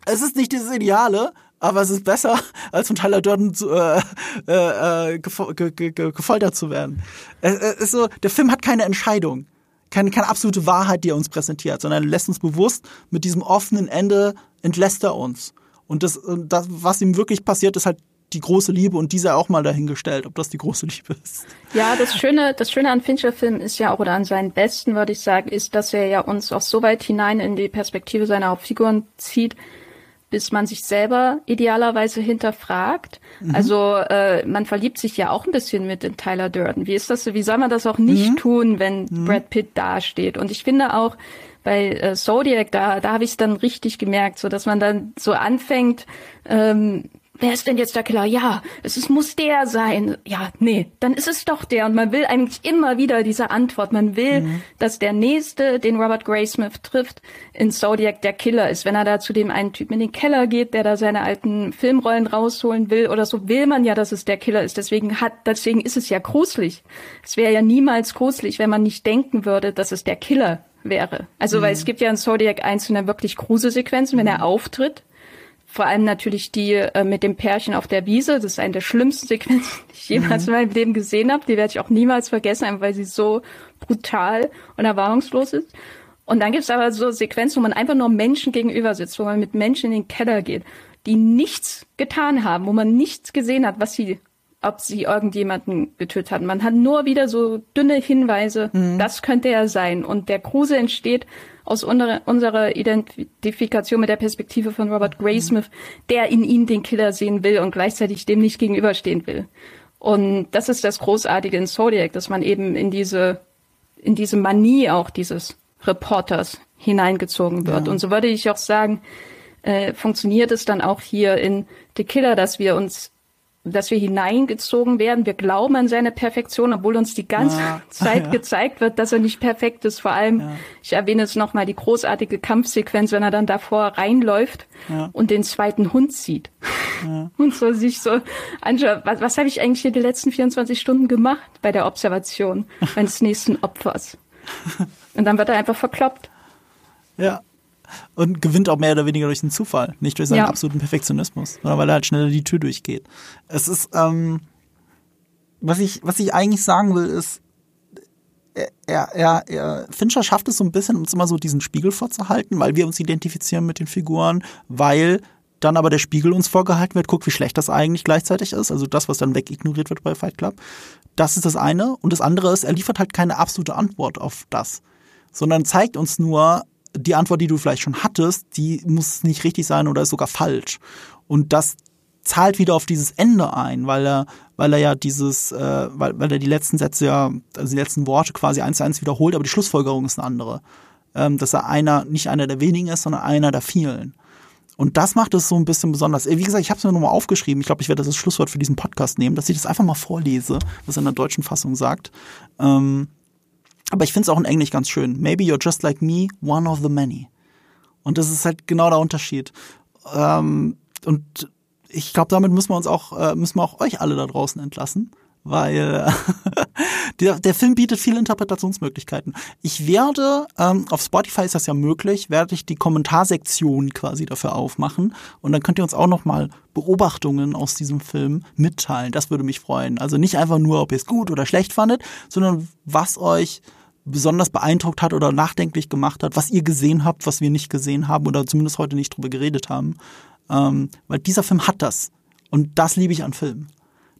Es ist nicht dieses Ideale, aber es ist besser, als von Tyler Durden zu, äh, äh, äh gefol ge ge gefoltert zu werden. Es ist so, der Film hat keine Entscheidung keine, keine absolute Wahrheit, die er uns präsentiert, sondern er lässt uns bewusst mit diesem offenen Ende entlässt er uns. Und das, das, was ihm wirklich passiert, ist halt die große Liebe und diese auch mal dahingestellt, ob das die große Liebe ist. Ja, das Schöne, das Schöne an Fincher-Filmen ist ja auch, oder an seinen besten, würde ich sagen, ist, dass er ja uns auch so weit hinein in die Perspektive seiner Hauptfiguren zieht, bis man sich selber idealerweise hinterfragt. Mhm. Also äh, man verliebt sich ja auch ein bisschen mit in Tyler Durden. Wie ist das? Wie soll man das auch nicht mhm. tun, wenn mhm. Brad Pitt dasteht? Und ich finde auch bei äh, Zodiac, da, da habe ich es dann richtig gemerkt, so dass man dann so anfängt, ähm, wer ist denn jetzt der Killer? Ja, es ist, muss der sein. Ja, nee, dann ist es doch der. Und man will eigentlich immer wieder diese Antwort. Man will, mhm. dass der Nächste, den Robert Graysmith trifft, in Zodiac der Killer ist. Wenn er da zu dem einen Typen in den Keller geht, der da seine alten Filmrollen rausholen will oder so, will man ja, dass es der Killer ist. Deswegen hat, deswegen ist es ja gruselig. Es wäre ja niemals gruselig, wenn man nicht denken würde, dass es der Killer wäre. Also, mhm. weil es gibt ja in Zodiac einzelne wirklich Gruselsequenzen, wenn er mhm. auftritt vor allem natürlich die äh, mit dem Pärchen auf der Wiese. Das ist eine der schlimmsten Sequenzen, die ich jemals mhm. in meinem Leben gesehen habe. Die werde ich auch niemals vergessen, einfach weil sie so brutal und erwartungslos ist. Und dann gibt's aber so Sequenzen, wo man einfach nur Menschen gegenüber sitzt, wo man mit Menschen in den Keller geht, die nichts getan haben, wo man nichts gesehen hat, was sie, ob sie irgendjemanden getötet hatten. Man hat nur wieder so dünne Hinweise, mhm. das könnte er sein. Und der Kruse entsteht aus unserer Identifikation mit der Perspektive von Robert Graysmith, der in ihm den Killer sehen will und gleichzeitig dem nicht gegenüberstehen will. Und das ist das Großartige in Zodiac, dass man eben in diese, in diese Manie auch dieses Reporters hineingezogen wird. Ja. Und so würde ich auch sagen, äh, funktioniert es dann auch hier in The Killer, dass wir uns dass wir hineingezogen werden. Wir glauben an seine Perfektion, obwohl uns die ganze ja. Zeit ja. gezeigt wird, dass er nicht perfekt ist. Vor allem, ja. ich erwähne es nochmal, die großartige Kampfsequenz, wenn er dann davor reinläuft und den zweiten Hund sieht. Und so sich so anschaut, was, was habe ich eigentlich hier die letzten 24 Stunden gemacht bei der Observation meines nächsten Opfers? Und dann wird er einfach verkloppt. Ja, und gewinnt auch mehr oder weniger durch den Zufall, nicht durch seinen ja. absoluten Perfektionismus, sondern weil er halt schneller die Tür durchgeht. Es ist, ähm, was ich, was ich eigentlich sagen will, ist, er, er, er, Fincher schafft es so ein bisschen, uns immer so diesen Spiegel vorzuhalten, weil wir uns identifizieren mit den Figuren, weil dann aber der Spiegel uns vorgehalten wird, guck, wie schlecht das eigentlich gleichzeitig ist, also das, was dann wegignoriert wird bei Fight Club. Das ist das eine. Und das andere ist, er liefert halt keine absolute Antwort auf das, sondern zeigt uns nur, die Antwort, die du vielleicht schon hattest, die muss nicht richtig sein oder ist sogar falsch. Und das zahlt wieder auf dieses Ende ein, weil er, weil er ja dieses, äh, weil, weil er die letzten Sätze ja, also die letzten Worte quasi eins zu eins wiederholt, aber die Schlussfolgerung ist eine andere. Ähm, dass er einer, nicht einer der wenigen ist, sondern einer der vielen. und das macht es so ein bisschen besonders. Wie gesagt, ich habe es mir nochmal aufgeschrieben. Ich glaube, ich werde das als Schlusswort für diesen Podcast nehmen, dass ich das einfach mal vorlese, was er in der deutschen Fassung sagt. Ähm, aber ich finde es auch in Englisch ganz schön. Maybe you're just like me, one of the many. Und das ist halt genau der Unterschied. Ähm, und ich glaube, damit müssen wir uns auch, äh, müssen wir auch euch alle da draußen entlassen weil der, der Film bietet viele Interpretationsmöglichkeiten. Ich werde, ähm, auf Spotify ist das ja möglich, werde ich die Kommentarsektion quasi dafür aufmachen und dann könnt ihr uns auch nochmal Beobachtungen aus diesem Film mitteilen. Das würde mich freuen. Also nicht einfach nur, ob ihr es gut oder schlecht fandet, sondern was euch besonders beeindruckt hat oder nachdenklich gemacht hat, was ihr gesehen habt, was wir nicht gesehen haben oder zumindest heute nicht drüber geredet haben. Ähm, weil dieser Film hat das. Und das liebe ich an Filmen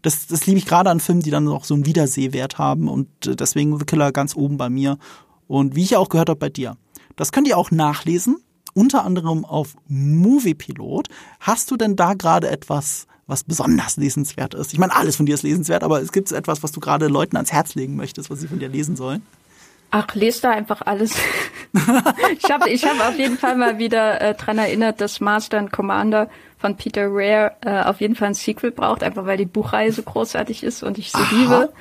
das, das liebe ich gerade an Filmen, die dann auch so einen Wiedersehwert haben und äh, deswegen The Killer ganz oben bei mir. Und wie ich ja auch gehört habe bei dir. Das könnt ihr auch nachlesen, unter anderem auf Moviepilot. Hast du denn da gerade etwas, was besonders lesenswert ist? Ich meine, alles von dir ist lesenswert, aber es gibt etwas, was du gerade Leuten ans Herz legen möchtest, was sie von dir lesen sollen? Ach, lest da einfach alles. ich habe ich hab auf jeden Fall mal wieder äh, dran erinnert, dass Master and Commander von Peter Rare äh, auf jeden Fall ein Sequel braucht, einfach weil die Buchreihe so großartig ist und ich sie Aha. liebe.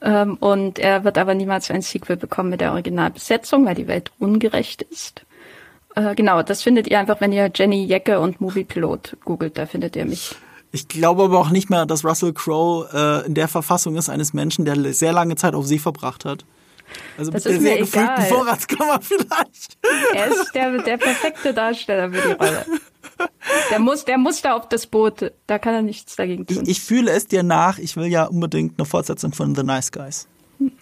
Ähm, und er wird aber niemals ein Sequel bekommen mit der Originalbesetzung, weil die Welt ungerecht ist. Äh, genau, das findet ihr einfach, wenn ihr Jenny Jecke und Movie Pilot googelt, da findet ihr mich. Ich glaube aber auch nicht mehr, dass Russell Crowe äh, in der Verfassung ist eines Menschen, der sehr lange Zeit auf See verbracht hat. Also das mit der sehr gefüllten Vorratskammer vielleicht. Er ist der, der perfekte Darsteller für die Rolle. Der muss, der muss da auf das Boot. Da kann er nichts dagegen tun. Ich, ich fühle es dir nach. Ich will ja unbedingt eine Fortsetzung von The Nice Guys.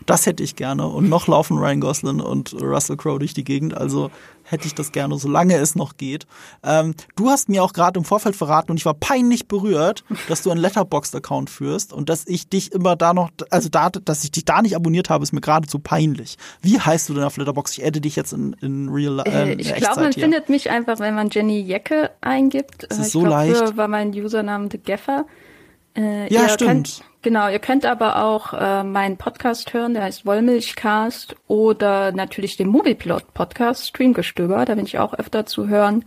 Das hätte ich gerne. Und noch laufen Ryan Gosling und Russell Crowe durch die Gegend. Also hätte ich das gerne, solange es noch geht. Ähm, du hast mir auch gerade im Vorfeld verraten und ich war peinlich berührt, dass du einen Letterboxd-Account führst und dass ich dich immer da noch, also da, dass ich dich da nicht abonniert habe, ist mir geradezu peinlich. Wie heißt du denn auf Letterboxd? Ich adde dich jetzt in, in Real äh, äh Ich glaube, man hier. findet mich einfach, wenn man Jenny Jecke eingibt. Das ist ich so glaub, leicht. Früher war mein Username The Geffer. Äh, ja, stimmt. Könnt, genau, ihr könnt aber auch äh, meinen Podcast hören, der heißt Wollmilchcast oder natürlich den Moviepilot Podcast Streamgestöber, da bin ich auch öfter zu hören.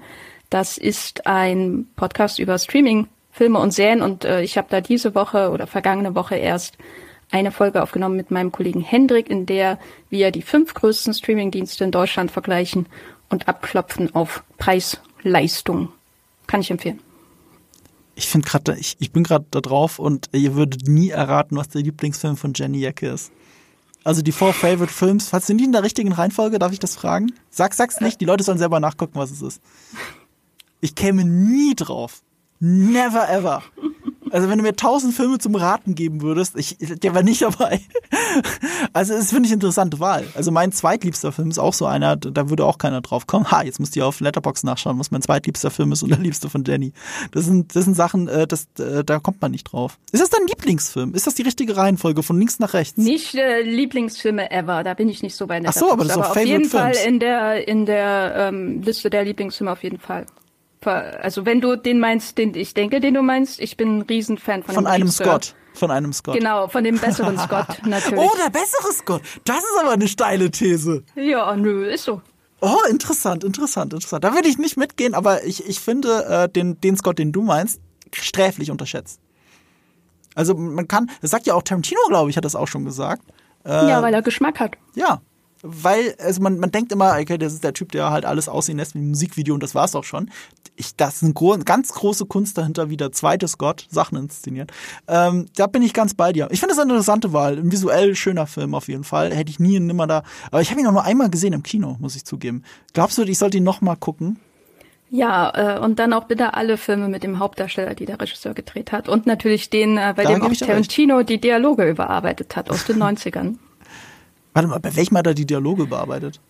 Das ist ein Podcast über Streaming, Filme und Serien und äh, ich habe da diese Woche oder vergangene Woche erst eine Folge aufgenommen mit meinem Kollegen Hendrik, in der wir die fünf größten Streamingdienste in Deutschland vergleichen und abklopfen auf Preis, Leistung. Kann ich empfehlen ich finde gerade, ich, ich bin gerade da drauf und ihr würdet nie erraten, was der Lieblingsfilm von Jenny Jacke ist. Also die Four Favorite Films, falls sind die in der richtigen Reihenfolge, darf ich das fragen? Sag, sag's nicht, die Leute sollen selber nachgucken, was es ist. Ich käme nie drauf. Never ever. Also wenn du mir tausend Filme zum Raten geben würdest, ich, der war nicht dabei. Also das finde ich eine interessante Wahl. Also mein zweitliebster Film ist auch so einer, da würde auch keiner drauf kommen. Ha, jetzt müsst ihr auf Letterbox nachschauen, was mein zweitliebster Film ist und der liebste von Jenny. Das sind, das sind Sachen, äh, das, äh, da kommt man nicht drauf. Ist das dein Lieblingsfilm? Ist das die richtige Reihenfolge von links nach rechts? Nicht äh, Lieblingsfilme ever, da bin ich nicht so bei Letterboxd. Ach so, aber das ist aber auf jeden Films. Fall in der in der ähm, Liste der Lieblingsfilme auf jeden Fall. Also wenn du den meinst, den ich denke, den du meinst, ich bin ein Riesenfan von, von einem Scott. Von einem Scott. Genau, von dem besseren Scott natürlich. Oh, der bessere Scott. Das ist aber eine steile These. Ja, nö, ist so. Oh, interessant, interessant, interessant. Da würde ich nicht mitgehen, aber ich, ich finde äh, den, den Scott, den du meinst, sträflich unterschätzt. Also man kann, das sagt ja auch Tarantino, glaube ich, hat das auch schon gesagt. Äh, ja, weil er Geschmack hat. Ja, weil, also man, man denkt immer, okay, das ist der Typ, der halt alles aussehen lässt wie ein Musikvideo und das war's auch schon. Ich, das ist eine gro ganz große Kunst dahinter, wie der zweite Scott Sachen inszeniert. Ähm, da bin ich ganz bei dir. Ich finde das eine interessante Wahl. Ein visuell schöner Film auf jeden Fall. Hätte ich nie und nimmer da. Aber ich habe ihn auch nur einmal gesehen im Kino, muss ich zugeben. Glaubst du, ich sollte ihn noch mal gucken? Ja, äh, und dann auch bitte alle Filme mit dem Hauptdarsteller, die der Regisseur gedreht hat. Und natürlich den, äh, bei da dem auch Tarantino die Dialoge überarbeitet hat aus den 90ern. Warte mal, bei welchem hat er die Dialoge bearbeitet?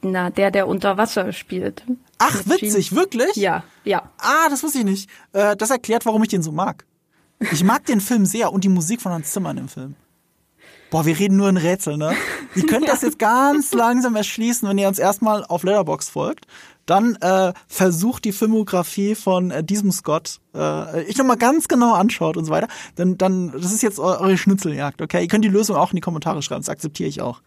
Na, der, der unter Wasser spielt. Ach, witzig, Gene. wirklich? Ja, ja. Ah, das wusste ich nicht. Äh, das erklärt, warum ich den so mag. Ich mag den Film sehr und die Musik von Hans Zimmer in dem Film. Boah, wir reden nur in Rätsel, ne? Ihr könnt das jetzt ganz langsam erschließen, wenn ihr uns erstmal auf Letterbox folgt dann äh, versucht die Filmografie von äh, diesem Scott äh, ich nochmal ganz genau anschaut und so weiter, dann, dann, das ist jetzt eure Schnitzeljagd, okay? Ihr könnt die Lösung auch in die Kommentare schreiben, das akzeptiere ich auch.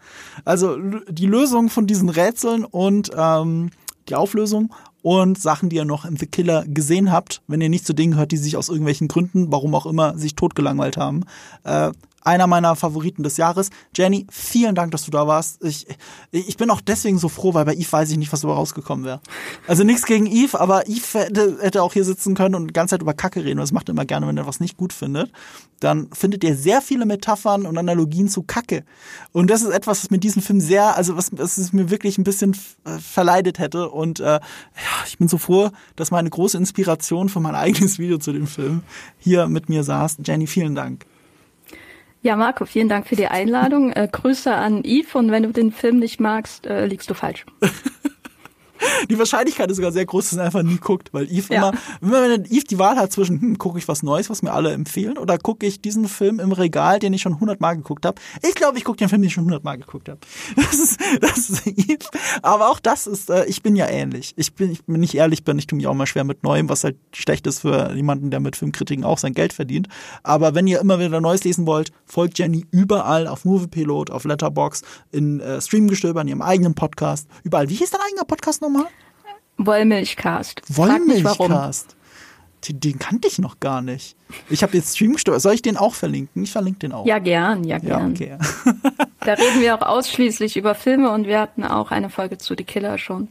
Also die Lösung von diesen Rätseln und ähm, die Auflösung und Sachen, die ihr noch in The Killer gesehen habt, wenn ihr nicht zu Dingen hört, die sich aus irgendwelchen Gründen, warum auch immer, sich totgelangweilt haben. Äh, einer meiner Favoriten des Jahres. Jenny, vielen Dank, dass du da warst. Ich, ich bin auch deswegen so froh, weil bei Eve weiß ich nicht, was dabei rausgekommen wäre. Also nichts gegen Eve, aber Eve hätte, hätte auch hier sitzen können und die ganze Zeit über Kacke reden. Das macht er immer gerne, wenn er was nicht gut findet. Dann findet ihr sehr viele Metaphern und Analogien zu Kacke. Und das ist etwas, was mir diesen Film sehr, also was, was es mir wirklich ein bisschen äh, verleidet hätte. Und äh, ja, ich bin so froh, dass meine große Inspiration für mein eigenes Video zu dem Film hier mit mir saß. Jenny, vielen Dank. Ja, Marco, vielen Dank für die Einladung. Äh, Grüße an Yves und wenn du den Film nicht magst, äh, liegst du falsch. die Wahrscheinlichkeit ist sogar sehr groß, dass er einfach nie guckt, weil Eve ja. immer, immer wenn Eve die Wahl hat zwischen, hm, gucke ich was Neues, was mir alle empfehlen, oder gucke ich diesen Film im Regal, den ich schon hundertmal geguckt habe. Ich glaube, ich gucke den Film, den ich schon hundertmal geguckt habe. Das ist, das ist Eve. Aber auch das ist, äh, ich bin ja ähnlich. Ich bin, ich bin nicht ehrlich bin, ich tue mich auch mal schwer mit Neuem, was halt schlecht ist für jemanden, der mit Filmkritiken auch sein Geld verdient. Aber wenn ihr immer wieder Neues lesen wollt, folgt Jenny überall auf Moviepilot, auf Letterbox, in äh, Streamgestöber, in ihrem eigenen Podcast, überall. Wie hieß dein eigener Podcast nochmal? Wollmilchcast. Wollmilchcast. Den, den kannte ich noch gar nicht. Ich habe jetzt Stream gesteuert. Soll ich den auch verlinken? Ich verlinke den auch. Ja, gern, ja, gern. Ja, okay. da reden wir auch ausschließlich über Filme und wir hatten auch eine Folge zu The Killer schon.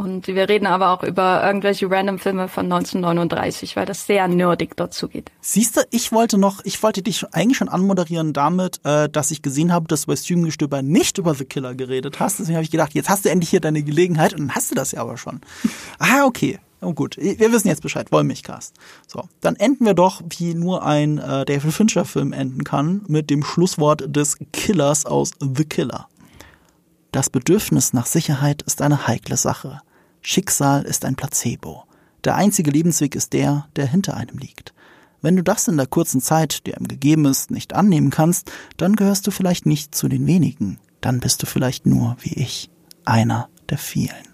Und wir reden aber auch über irgendwelche random Filme von 1939, weil das sehr nerdig dort zugeht. Siehst du, ich wollte noch, ich wollte dich eigentlich schon anmoderieren damit, äh, dass ich gesehen habe, dass du bei Streamgestöber nicht über The Killer geredet hast. Deswegen habe ich gedacht, jetzt hast du endlich hier deine Gelegenheit und dann hast du das ja aber schon. ah, okay. Oh gut, wir wissen jetzt Bescheid, Wollmilchcast. So, dann enden wir doch, wie nur ein äh, David Fincher-Film enden kann, mit dem Schlusswort des Killers aus The Killer. Das Bedürfnis nach Sicherheit ist eine heikle Sache. Schicksal ist ein Placebo. Der einzige Lebensweg ist der, der hinter einem liegt. Wenn du das in der kurzen Zeit, die ihm gegeben ist, nicht annehmen kannst, dann gehörst du vielleicht nicht zu den wenigen. Dann bist du vielleicht nur, wie ich, einer der vielen.